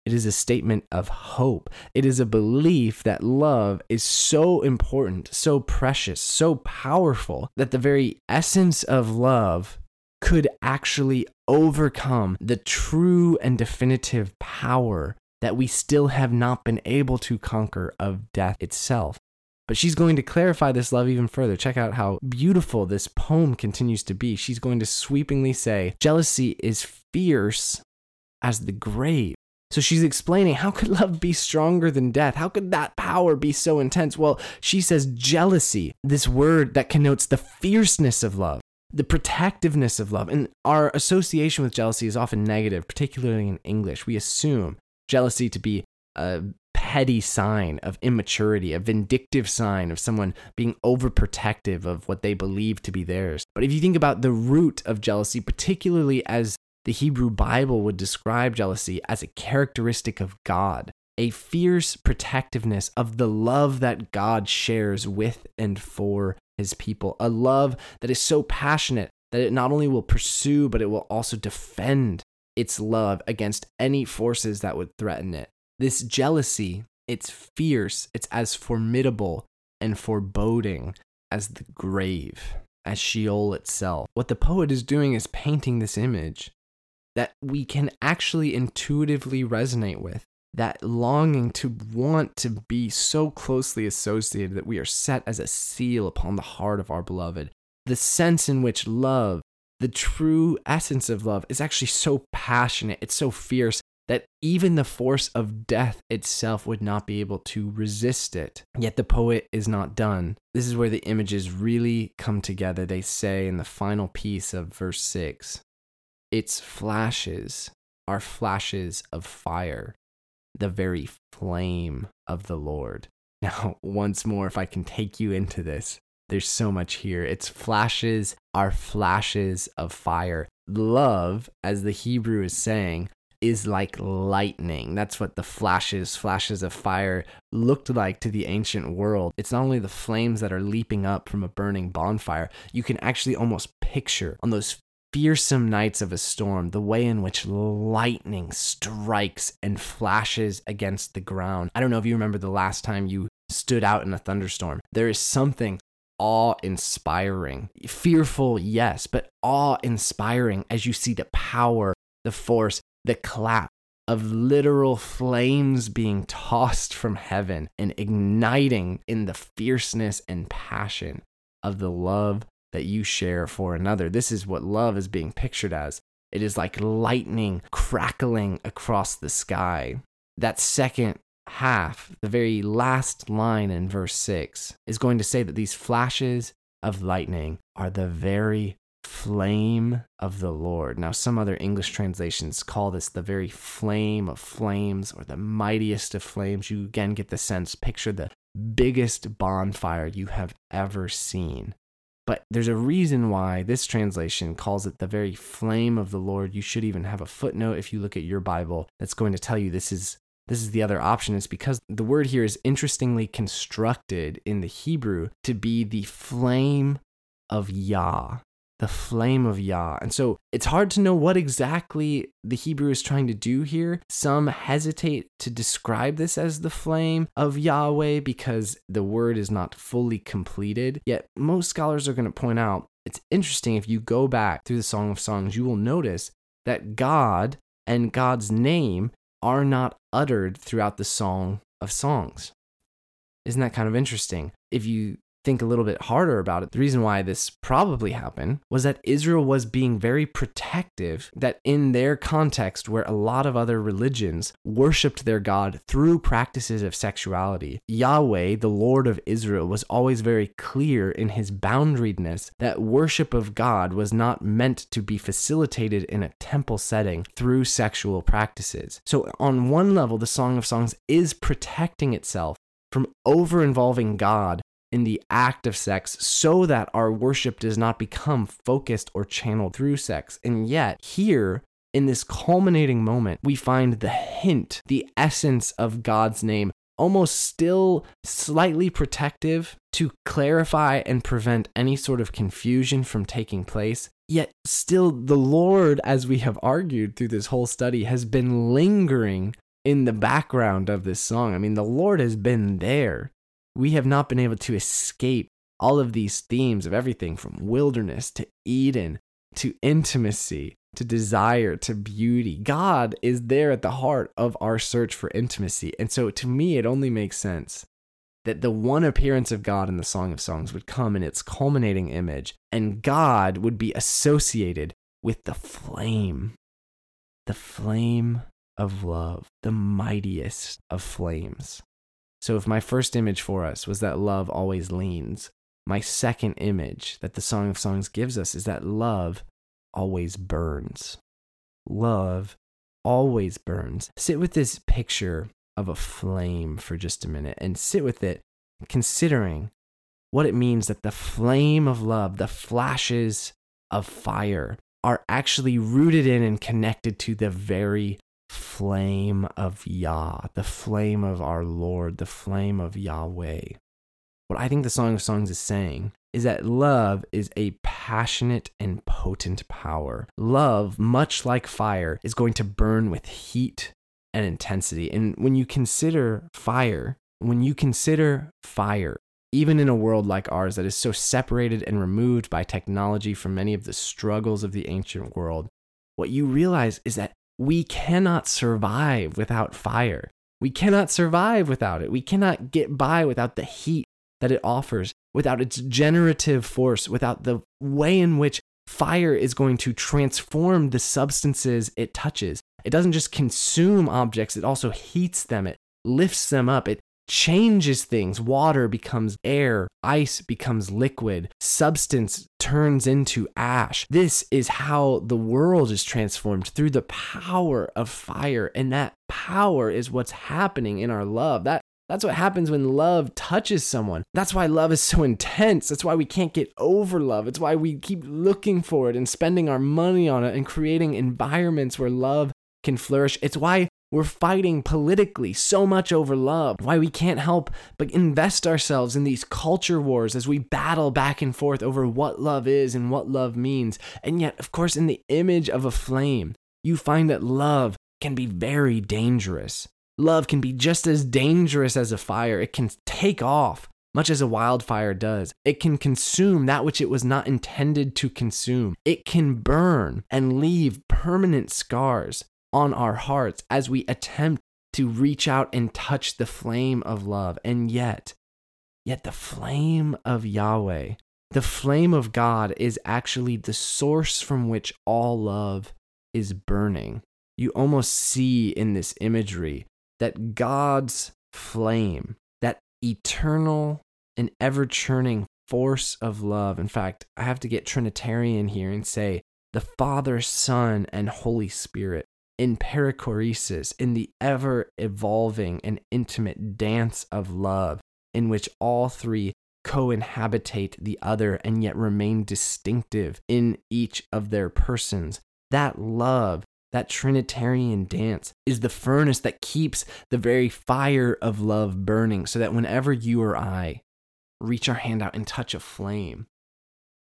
It is a statement of hope. It is a belief that love is so important, so precious, so powerful that the very essence of love could actually overcome the true and definitive power that we still have not been able to conquer of death itself. But she's going to clarify this love even further. Check out how beautiful this poem continues to be. She's going to sweepingly say, Jealousy is fierce as the grave. So she's explaining how could love be stronger than death? How could that power be so intense? Well, she says jealousy, this word that connotes the fierceness of love, the protectiveness of love. And our association with jealousy is often negative, particularly in English. We assume jealousy to be a petty sign of immaturity, a vindictive sign of someone being overprotective of what they believe to be theirs. But if you think about the root of jealousy, particularly as the Hebrew Bible would describe jealousy as a characteristic of God, a fierce protectiveness of the love that God shares with and for his people, a love that is so passionate that it not only will pursue, but it will also defend its love against any forces that would threaten it. This jealousy, it's fierce, it's as formidable and foreboding as the grave, as Sheol itself. What the poet is doing is painting this image that we can actually intuitively resonate with. That longing to want to be so closely associated that we are set as a seal upon the heart of our beloved. The sense in which love, the true essence of love, is actually so passionate, it's so fierce that even the force of death itself would not be able to resist it. Yet the poet is not done. This is where the images really come together. They say in the final piece of verse 6 its flashes are flashes of fire, the very flame of the Lord. Now, once more, if I can take you into this, there's so much here. Its flashes are flashes of fire. Love, as the Hebrew is saying, is like lightning. That's what the flashes, flashes of fire looked like to the ancient world. It's not only the flames that are leaping up from a burning bonfire, you can actually almost picture on those fearsome nights of a storm, the way in which lightning strikes and flashes against the ground. I don't know if you remember the last time you stood out in a thunderstorm. There is something awe inspiring. Fearful, yes, but awe inspiring as you see the power, the force, the clap of literal flames being tossed from heaven and igniting in the fierceness and passion of the love that you share for another. This is what love is being pictured as. It is like lightning crackling across the sky. That second half, the very last line in verse 6, is going to say that these flashes of lightning are the very flame of the Lord. Now, some other English translations call this the very flame of flames or the mightiest of flames. You again get the sense, picture the biggest bonfire you have ever seen. But there's a reason why this translation calls it the very flame of the Lord. You should even have a footnote if you look at your Bible that's going to tell you this is this is the other option is because the word here is interestingly constructed in the Hebrew to be the flame of Yah the flame of Yah. And so it's hard to know what exactly the Hebrew is trying to do here. Some hesitate to describe this as the flame of Yahweh because the word is not fully completed. Yet most scholars are going to point out it's interesting if you go back through the Song of Songs, you will notice that God and God's name are not uttered throughout the Song of Songs. Isn't that kind of interesting? If you think a little bit harder about it, the reason why this probably happened was that Israel was being very protective, that in their context, where a lot of other religions worshiped their God through practices of sexuality, Yahweh, the Lord of Israel, was always very clear in his boundariedness that worship of God was not meant to be facilitated in a temple setting through sexual practices. So, on one level, the Song of Songs is protecting itself from over involving God in the act of sex so that our worship does not become focused or channeled through sex. And yet, here, in this culminating moment, we find the hint, the essence of God's name, almost still slightly protective to clarify and prevent any sort of confusion from taking place. Yet, still, the Lord, as we have argued through this whole study, has been lingering in the background of this song. I mean, the Lord has been there we have not been able to escape all of these themes of everything from wilderness to Eden to intimacy to desire to beauty. God is there at the heart of our search for intimacy. And so to me, it only makes sense that the one appearance of God in the Song of Songs would come in its culminating image, and God would be associated with the flame, the flame of love, the mightiest of flames. So, if my first image for us was that love always leans, my second image that the Song of Songs gives us is that love always burns. Love always burns. Sit with this picture of a flame for just a minute and sit with it, considering what it means that the flame of love, the flashes of fire, are actually rooted in and connected to the very flame of Yah, the flame of our Lord, the flame of Yahweh. What I think the Song of Songs is saying is that love is a passionate and potent power. Love, much like fire, is going to burn with heat and intensity. And when you consider fire, when you consider fire, even in a world like ours that is so separated and removed by technology from many of the struggles of the ancient world, what you realize is that we cannot survive without fire. We cannot survive without it. We cannot get by without the heat that it offers, without its generative force, without the way in which fire is going to transform the substances it touches. It doesn't just consume objects, it also heats them, it lifts them up, it changes things. Water becomes air, ice becomes liquid, substance turns into ash. This is how the world is transformed through the power of fire. And that power is what's happening in our love. That that's what happens when love touches someone. That's why love is so intense. That's why we can't get over love. It's why we keep looking for it and spending our money on it and creating environments where love can flourish. It's why we're fighting politically so much over love. Why we can't help but invest ourselves in these culture wars as we battle back and forth over what love is and what love means. And yet, of course, in the image of a flame, you find that love can be very dangerous. Love can be just as dangerous as a fire. It can take off, much as a wildfire does. It can consume that which it was not intended to consume. It can burn and leave permanent scars on our hearts as we attempt to reach out and touch the flame of love. And yet, yet the flame of Yahweh, the flame of God, is actually the source from which all love is burning. You almost see in this imagery that God's flame, that eternal and ever churning force of love. In fact, I have to get Trinitarian here and say the Father, Son, and Holy Spirit in perichoresis, in the ever evolving and intimate dance of love, in which all three co inhabitate the other and yet remain distinctive in each of their persons. That love, that Trinitarian dance, is the furnace that keeps the very fire of love burning, so that whenever you or I reach our hand out and touch a flame,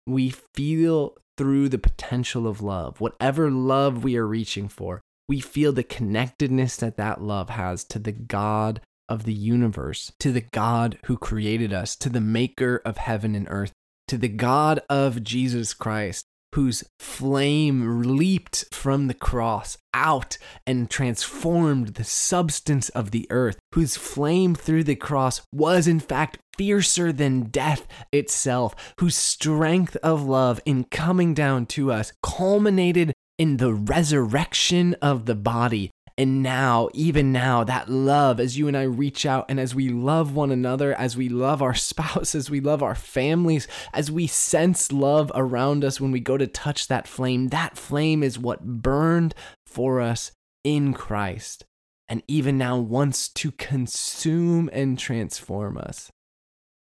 we feel through the potential of love, whatever love we are reaching for, we feel the connectedness that that love has to the God of the universe, to the God who created us, to the maker of heaven and earth, to the God of Jesus Christ, whose flame leaped from the cross out and transformed the substance of the earth, whose flame through the cross was in fact fiercer than death itself, whose strength of love in coming down to us culminated in the resurrection of the body. And now, even now, that love, as you and I reach out and as we love one another, as we love our spouse, as we love our families, as we sense love around us when we go to touch that flame, that flame is what burned for us in Christ. And even now wants to consume and transform us.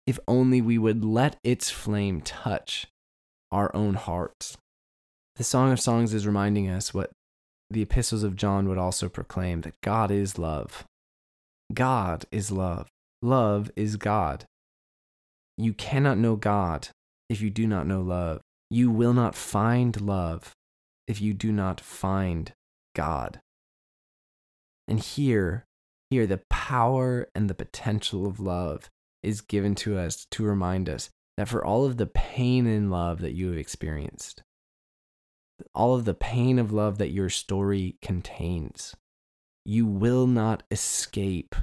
If only we would let its flame touch our own hearts. The Song of Songs is reminding us what the epistles of John would also proclaim that God is love. God is love. Love is God. You cannot know God if you do not know love. You will not find love if you do not find God. And here, here, the power and the potential of love is given to us to remind us that for all of the pain in love that you have experienced, all of the pain of love that your story contains. You will not escape.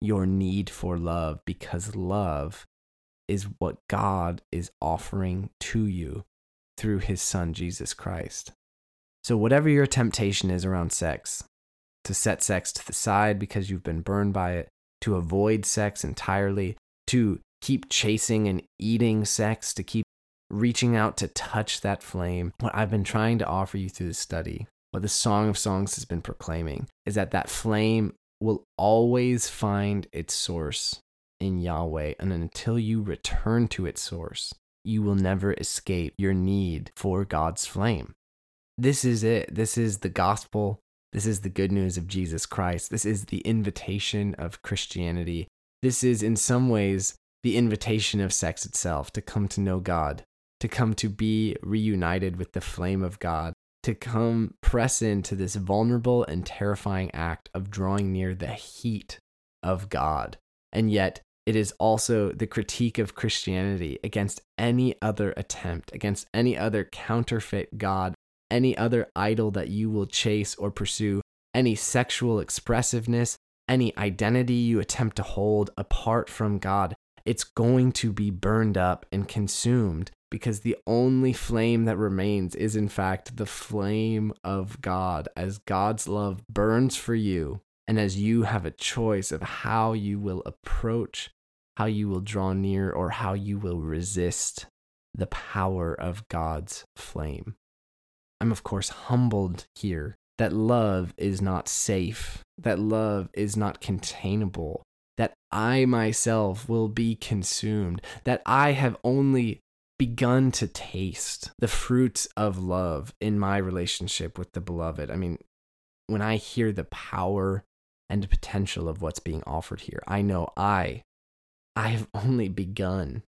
your need for love because love is what God is offering to you through his son, Jesus Christ. So, whatever your temptation is around sex, to set sex to the side because you've been burned by it, to avoid sex entirely, to keep chasing and eating sex, to keep reaching out to touch that flame, what I've been trying to offer you through the study, what the Song of Songs has been proclaiming, is that that flame will always find its source in Yahweh. And until you return to its source, you will never escape your need for God's flame. This is it. This is the gospel. This is the good news of Jesus Christ. This is the invitation of Christianity. This is, in some ways, the invitation of sex itself to come to know God, to come to be reunited with the flame of God, to come press into this vulnerable and terrifying act of drawing near the heat of God. And yet, it is also the critique of Christianity against any other attempt, against any other counterfeit God, any other idol that you will chase or pursue, any sexual expressiveness, any identity you attempt to hold apart from God. It's going to be burned up and consumed because the only flame that remains is, in fact, the flame of God as God's love burns for you. And as you have a choice of how you will approach, how you will draw near, or how you will resist the power of God's flame. I'm, of course, humbled here that love is not safe, that love is not containable, that I myself will be consumed, that I have only begun to taste the fruits of love in my relationship with the beloved. I mean, when I hear the power and potential of what's being offered here, I know I I have only begun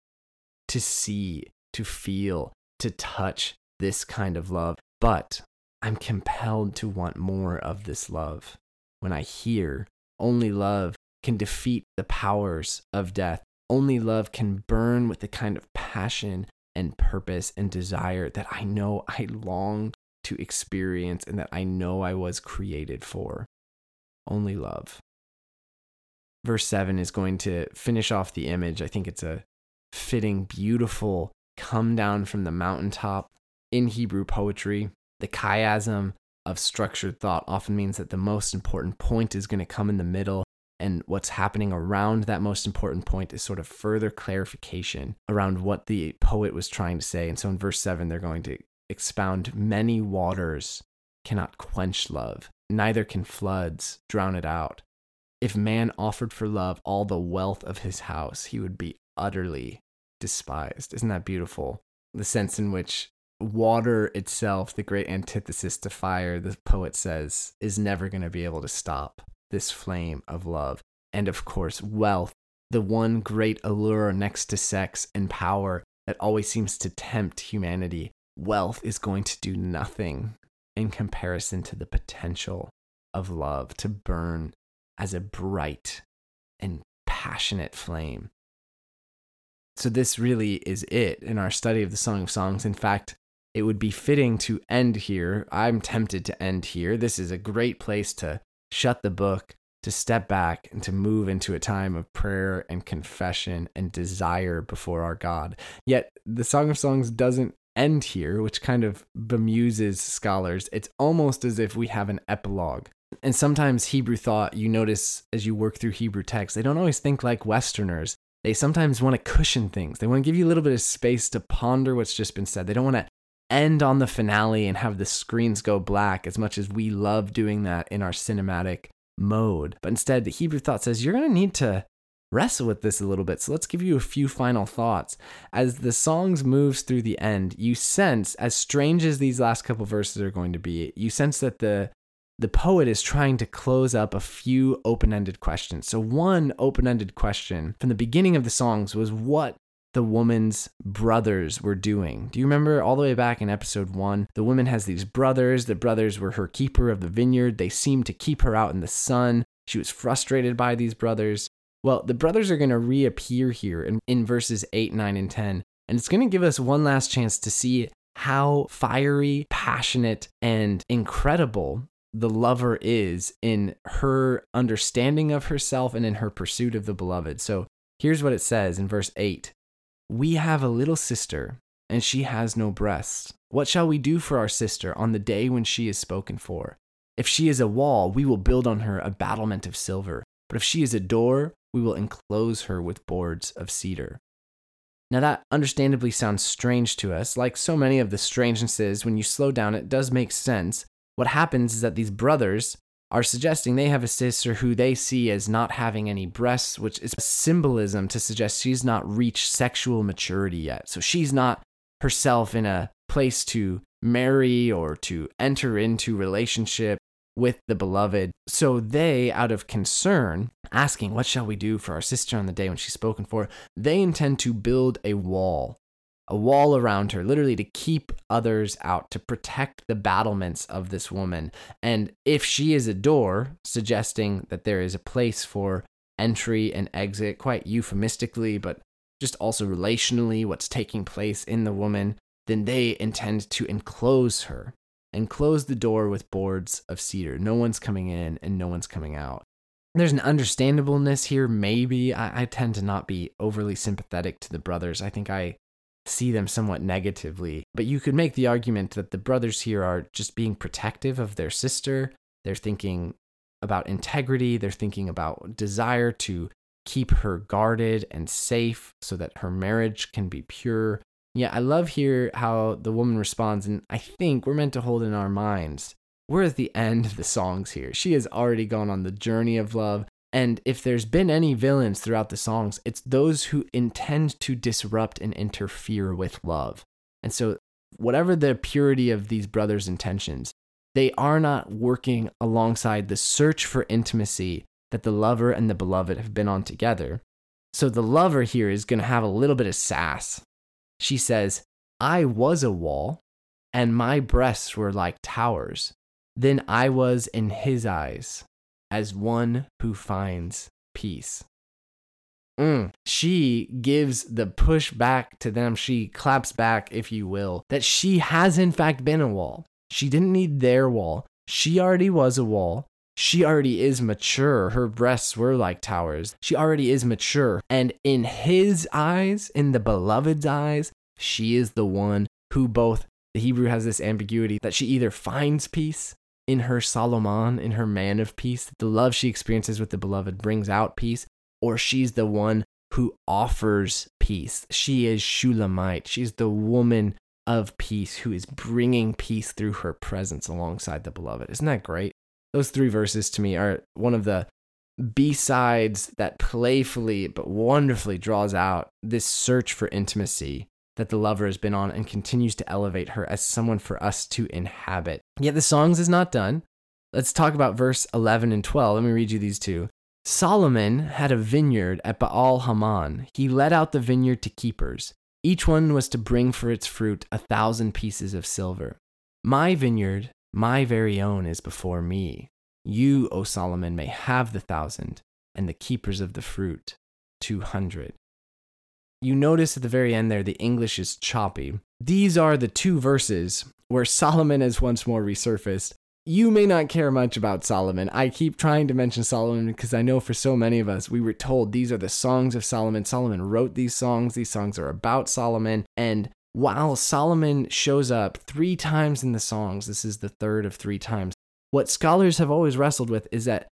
to see, to feel, to touch this kind of love, but I'm compelled to want more of this love. When I hear only love can defeat the powers of death, only love can burn with the kind of passion and purpose and desire that I know I long to experience and that I know I was created for. Only love. Verse 7 is going to finish off the image. I think it's a fitting, beautiful come down from the mountaintop in Hebrew poetry. The chiasm of structured thought often means that the most important point is going to come in the middle and what's happening around that most important point is sort of further clarification around what the poet was trying to say. And so in verse 7, they're going to expound many waters cannot quench love, neither can floods drown it out. If man offered for love all the wealth of his house, he would be utterly despised. Isn't that beautiful? The sense in which water itself, the great antithesis to fire, the poet says, is never going to be able to stop this flame of love. And of course, wealth, the one great allure next to sex and power that always seems to tempt humanity. Wealth is going to do nothing in comparison to the potential of love to burn as a bright and passionate flame. So, this really is it in our study of the Song of Songs. In fact, it would be fitting to end here. I'm tempted to end here. This is a great place to shut the book, to step back, and to move into a time of prayer and confession and desire before our God. Yet the Song of Songs doesn't end here, which kind of bemuses scholars. It's almost as if we have an epilogue. And sometimes Hebrew thought, you notice as you work through Hebrew texts, they don't always think like Westerners. They sometimes want to cushion things. They want to give you a little bit of space to ponder what's just been said. They don't want to end on the finale and have the screens go black as much as we love doing that in our cinematic mode. But instead, the Hebrew thought says you're going to need to wrestle with this a little bit. So let's give you a few final thoughts. As the songs moves through the end, you sense, as strange as these last couple verses are going to be, you sense that the the poet is trying to close up a few open-ended questions. So one open-ended question from the beginning of the songs was what the woman's brothers were doing. Do you remember all the way back in episode one? The woman has these brothers. The brothers were her keeper of the vineyard. They seemed to keep her out in the sun. She was frustrated by these brothers. Well, the brothers are going to reappear here in, in verses 8, 9, and 10. And it's going to give us one last chance to see how fiery, passionate, and incredible the lover is in her understanding of herself and in her pursuit of the beloved. So here's what it says in verse 8 We have a little sister, and she has no breast. What shall we do for our sister on the day when she is spoken for? If she is a wall, we will build on her a battlement of silver. But if she is a door, we will enclose her with boards of cedar. Now, that understandably sounds strange to us. Like so many of the strangenesses, when you slow down, it does make sense. What happens is that these brothers are suggesting they have a sister who they see as not having any breasts, which is a symbolism to suggest she's not reached sexual maturity yet. So she's not herself in a place to marry or to enter into relationship with the beloved. So they, out of concern, asking, What shall we do for our sister on the day when she's spoken for? They intend to build a wall, a wall around her, literally to keep others out, to protect the battlements of this woman. And if she is a door, suggesting that there is a place for entry and exit, quite euphemistically, but just also relationally, what's taking place in the woman, then they intend to enclose her and close the door with boards of cedar. No one's coming in and no one's coming out. There's an understandableness here, maybe. I, I tend to not be overly sympathetic to the brothers. I think I see them somewhat negatively. But you could make the argument that the brothers here are just being protective of their sister. They're thinking about integrity, they're thinking about desire to keep her guarded and safe so that her marriage can be pure. Yeah, I love here how the woman responds, and I think we're meant to hold in our minds. We're at the end of the songs here. She has already gone on the journey of love. And if there's been any villains throughout the songs, it's those who intend to disrupt and interfere with love. And so, whatever the purity of these brothers' intentions, they are not working alongside the search for intimacy that the lover and the beloved have been on together. So, the lover here is going to have a little bit of sass she says, I was a wall, and my breasts were like towers. Then I was in his eyes as one who finds peace. Mm. She gives the push back to them. She claps back, if you will, that she has in fact been a wall. She didn't need their wall. She already was a wall. She already is mature. Her breasts were like towers. She already is mature. And in his eyes, in the beloved's eyes, she is the one who both, the Hebrew has this ambiguity that she either finds peace in her Solomon, in her man of peace, the love she experiences with the beloved brings out peace, or she's the one who offers peace. She is Shulamite. She's the woman of peace who is bringing peace through her presence alongside the beloved. Isn't that great? Those three verses to me are one of the B-sides that playfully but wonderfully draws out this search for intimacy that the lover has been on and continues to elevate her as someone for us to inhabit. Yet the songs is not done. Let's talk about verse 11 and 12. Let me read you these two. Solomon had a vineyard at Baal Hamon. He let out the vineyard to keepers. Each one was to bring for its fruit a thousand pieces of silver. My vineyard my very own is before me. You, O Solomon, may have the thousand, and the keepers of the fruit, two hundred. You notice at the very end there, the English is choppy. These are the two verses where Solomon has once more resurfaced. You may not care much about Solomon. I keep trying to mention Solomon because I know for so many of us, we were told these are the songs of Solomon. Solomon wrote these songs. These songs are about Solomon. And while Solomon shows up three times in the songs, this is the third of three times, what scholars have always wrestled with is that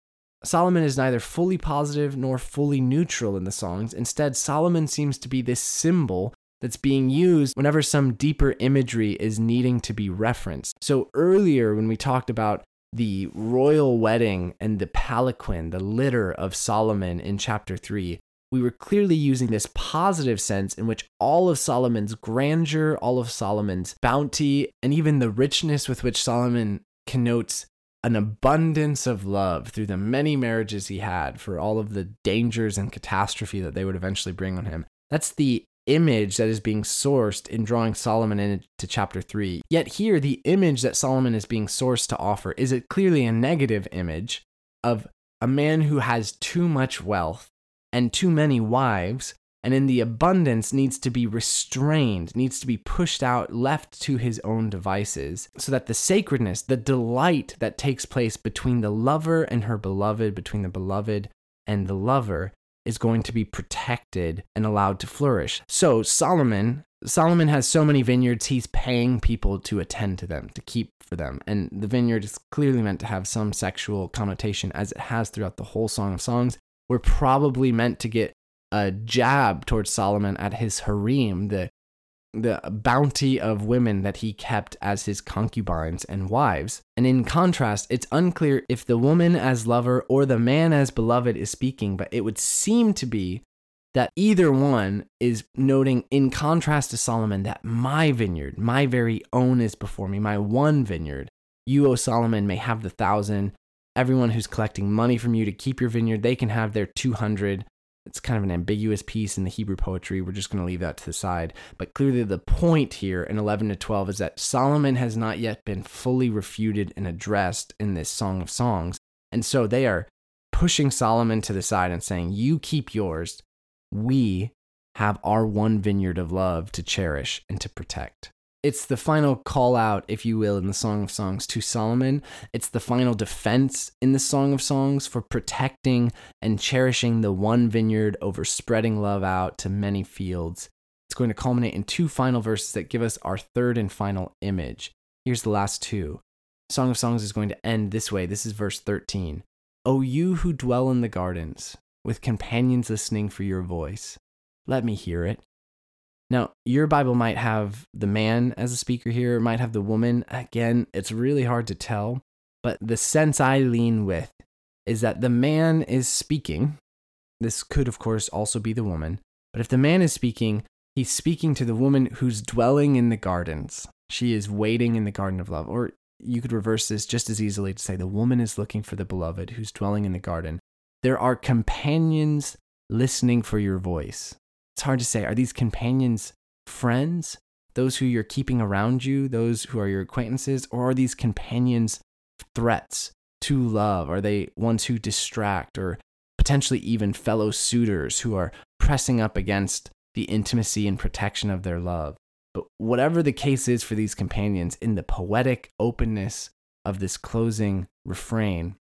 Solomon is neither fully positive nor fully neutral in the songs. Instead, Solomon seems to be this symbol that's being used whenever some deeper imagery is needing to be referenced. So, earlier when we talked about the royal wedding and the palanquin, the litter of Solomon in chapter 3, we were clearly using this positive sense in which all of Solomon's grandeur, all of Solomon's bounty, and even the richness with which Solomon connotes an abundance of love through the many marriages he had for all of the dangers and catastrophe that they would eventually bring on him. That's the image that is being sourced in drawing Solomon into chapter 3. Yet here, the image that Solomon is being sourced to offer is it clearly a negative image of a man who has too much wealth and too many wives and in the abundance needs to be restrained, needs to be pushed out, left to his own devices, so that the sacredness, the delight that takes place between the lover and her beloved, between the beloved and the lover, is going to be protected and allowed to flourish. So Solomon, Solomon has so many vineyards, he's paying people to attend to them, to keep for them. And the vineyard is clearly meant to have some sexual connotation as it has throughout the whole Song of Songs. We're probably meant to get a jab towards Solomon at his harem, the the bounty of women that he kept as his concubines and wives. And in contrast, it's unclear if the woman as lover or the man as beloved is speaking, but it would seem to be that either one is noting, in contrast to Solomon, that my vineyard, my very own is before me, my one vineyard. You, O Solomon, may have the thousand. Everyone who's collecting money from you to keep your vineyard, they can have their 200 it's kind of an ambiguous piece in the Hebrew poetry. We're just going to leave that to the side. But clearly, the point here in 11 to 12 is that Solomon has not yet been fully refuted and addressed in this Song of Songs. And so they are pushing Solomon to the side and saying, You keep yours. We have our one vineyard of love to cherish and to protect. It's the final call out, if you will, in the Song of Songs to Solomon. It's the final defense in the Song of Songs for protecting and cherishing the one vineyard over spreading love out to many fields. It's going to culminate in two final verses that give us our third and final image. Here's the last two. Song of Songs is going to end this way. This is verse 13. O you who dwell in the gardens, with companions listening for your voice, let me hear it. Now, your Bible might have the man as a speaker here, might have the woman. Again, it's really hard to tell, but the sense I lean with is that the man is speaking. This could, of course, also be the woman, but if the man is speaking, he's speaking to the woman who's dwelling in the gardens. She is waiting in the garden of love. Or you could reverse this just as easily to say the woman is looking for the beloved who's dwelling in the garden. There are companions listening for your voice it's hard to say. Are these companions friends? Those who you're keeping around you, those who are your acquaintances, or are these companions threats to love? Are they ones who distract or potentially even fellow suitors who are pressing up against the intimacy and protection of their love? But whatever the case is for these companions, in the poetic openness of this closing refrain,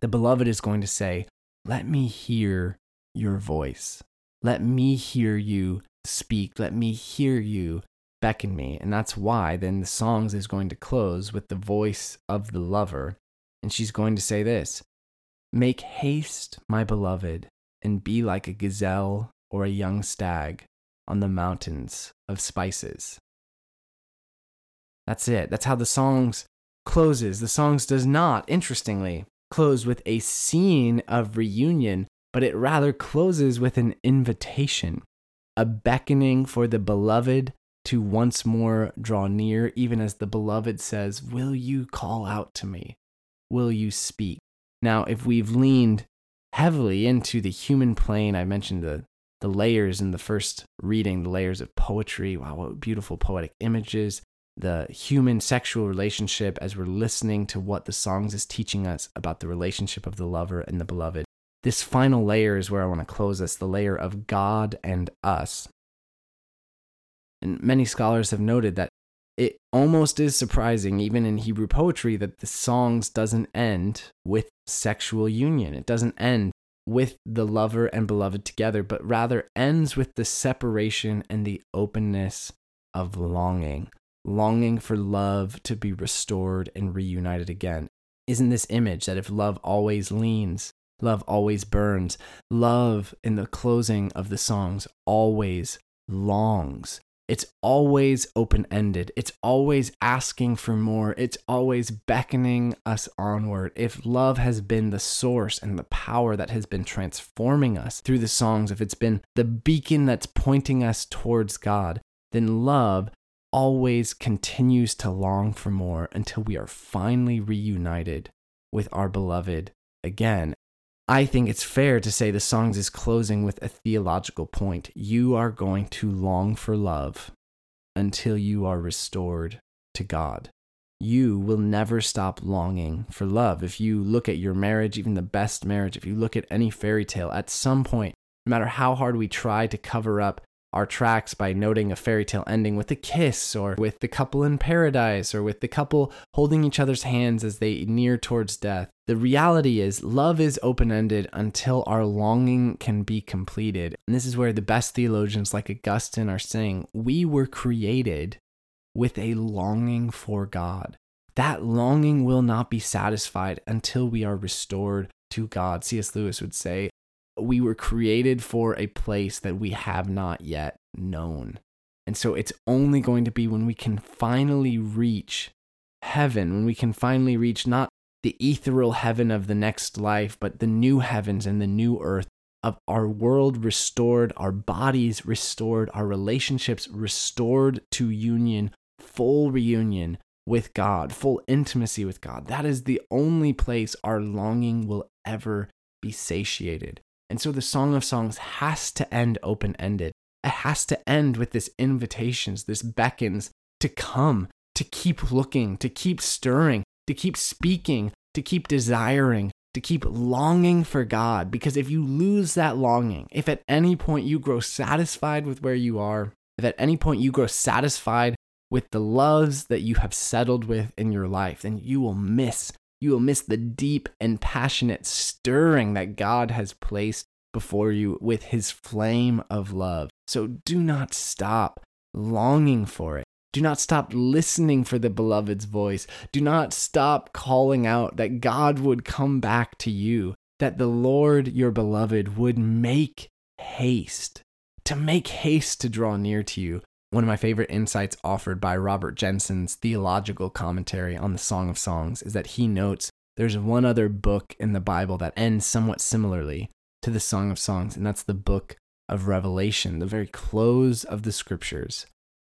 the beloved is going to say, Let me hear your voice. Let me hear you speak. Let me hear you beckon me. And that's why then the songs is going to close with the voice of the lover. And she's going to say this Make haste, my beloved, and be like a gazelle or a young stag on the mountains of spices. That's it. That's how the songs closes. The songs does not, interestingly, close with a scene of reunion but it rather closes with an invitation, a beckoning for the beloved to once more draw near, even as the beloved says, Will you call out to me? Will you speak? Now, if we've leaned heavily into the human plane, I mentioned the, the layers in the first reading, the layers of poetry. Wow, what beautiful poetic images. The human sexual relationship as we're listening to what the songs is teaching us about the relationship of the lover and the beloved this final layer is where I want to close this the layer of God and us. And many scholars have noted that it almost is surprising, even in Hebrew poetry, that the songs doesn't end with sexual union. It doesn't end with the lover and beloved together, but rather ends with the separation and the openness of longing, longing for love to be restored and reunited again. Isn't this image that if love always leans, Love always burns. Love, in the closing of the songs, always longs. It's always open ended. It's always asking for more. It's always beckoning us onward. If love has been the source and the power that has been transforming us through the songs, if it's been the beacon that's pointing us towards God, then love always continues to long for more until we are finally reunited with our beloved again. I think it's fair to say the songs is closing with a theological point. You are going to long for love until you are restored to God. You will never stop longing for love. If you look at your marriage, even the best marriage, if you look at any fairy tale, at some point, No matter how hard we try to cover up our tracks by noting a fairy tale ending with a kiss or with the couple in paradise or with the couple holding each other's hands as they near towards death. The reality is, love is open ended until our longing can be completed. And this is where the best theologians like Augustine are saying, we were created with a longing for God. That longing will not be satisfied until we are restored to God. C.S. Lewis would say, we were created for a place that we have not yet known. And so it's only going to be when we can finally reach heaven, when we can finally reach not the ethereal heaven of the next life, but the new heavens and the new earth of our world restored, our bodies restored, our relationships restored to union, full reunion with God, full intimacy with God. That is the only place our longing will ever be satiated. And so the Song of Songs has to end open ended. It has to end with this invitations, this beckons to come, to keep looking, to keep stirring, to keep speaking, to keep desiring, to keep longing for God. Because if you lose that longing, if at any point you grow satisfied with where you are, if at any point you grow satisfied with the loves that you have settled with in your life, then you will miss you will miss the deep and passionate stirring that God has placed before you with his flame of love. So do not stop longing for it. Do not stop listening for the beloved's voice. Do not stop calling out that God would come back to you, that the Lord your beloved would make haste, to make haste to draw near to you. One of my favorite insights offered by Robert Jenson's theological commentary on the Song of Songs is that he notes there's one other book in the Bible that ends somewhat similarly to the Song of Songs, and that's the book of Revelation, the very close of the scriptures,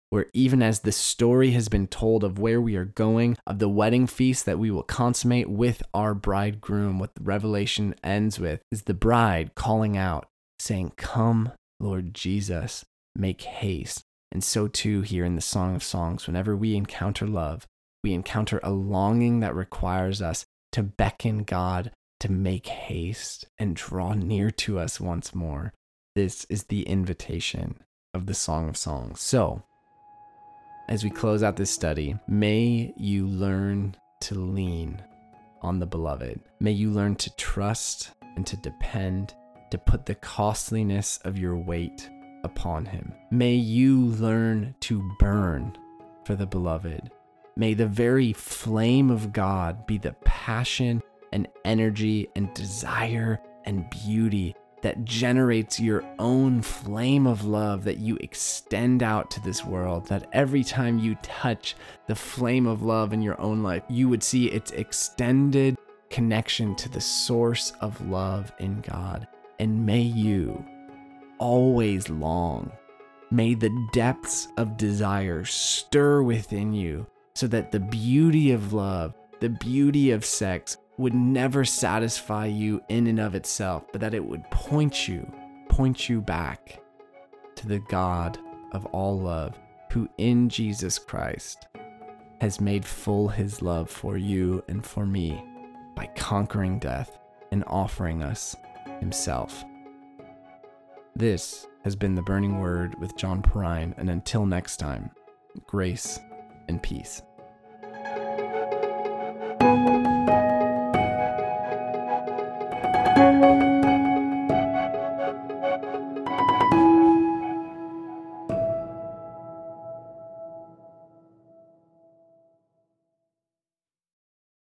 where even as the story has been told of where we are going, of the wedding feast that we will consummate with our bridegroom, what Revelation ends with is the bride calling out, saying, Come, Lord Jesus, make haste. And so too here in the Song of Songs, whenever we encounter love, we encounter a longing that requires us to beckon God to make haste and draw near to us once more. This is the invitation of the Song of Songs. So, as we close out this study, may you learn to lean on the beloved. May you learn to trust and to depend, to put the costliness of your weight upon him. May you learn to burn for the beloved. May the very flame of God be the passion and energy and desire and beauty that generates your own flame of love that you extend out to this world. That every time you touch the flame of love in your own life, you would see its extended connection to the source of love in God. And may you always long. May the depths of desire stir within you so that the beauty of love, the beauty of sex would never satisfy you in and of itself, but that it would point you, point you back to the God of all love, who in Jesus Christ has made full his love for you and for me by conquering death and offering us himself. This has been The Burning Word with John Perrine, and until next time, grace and peace.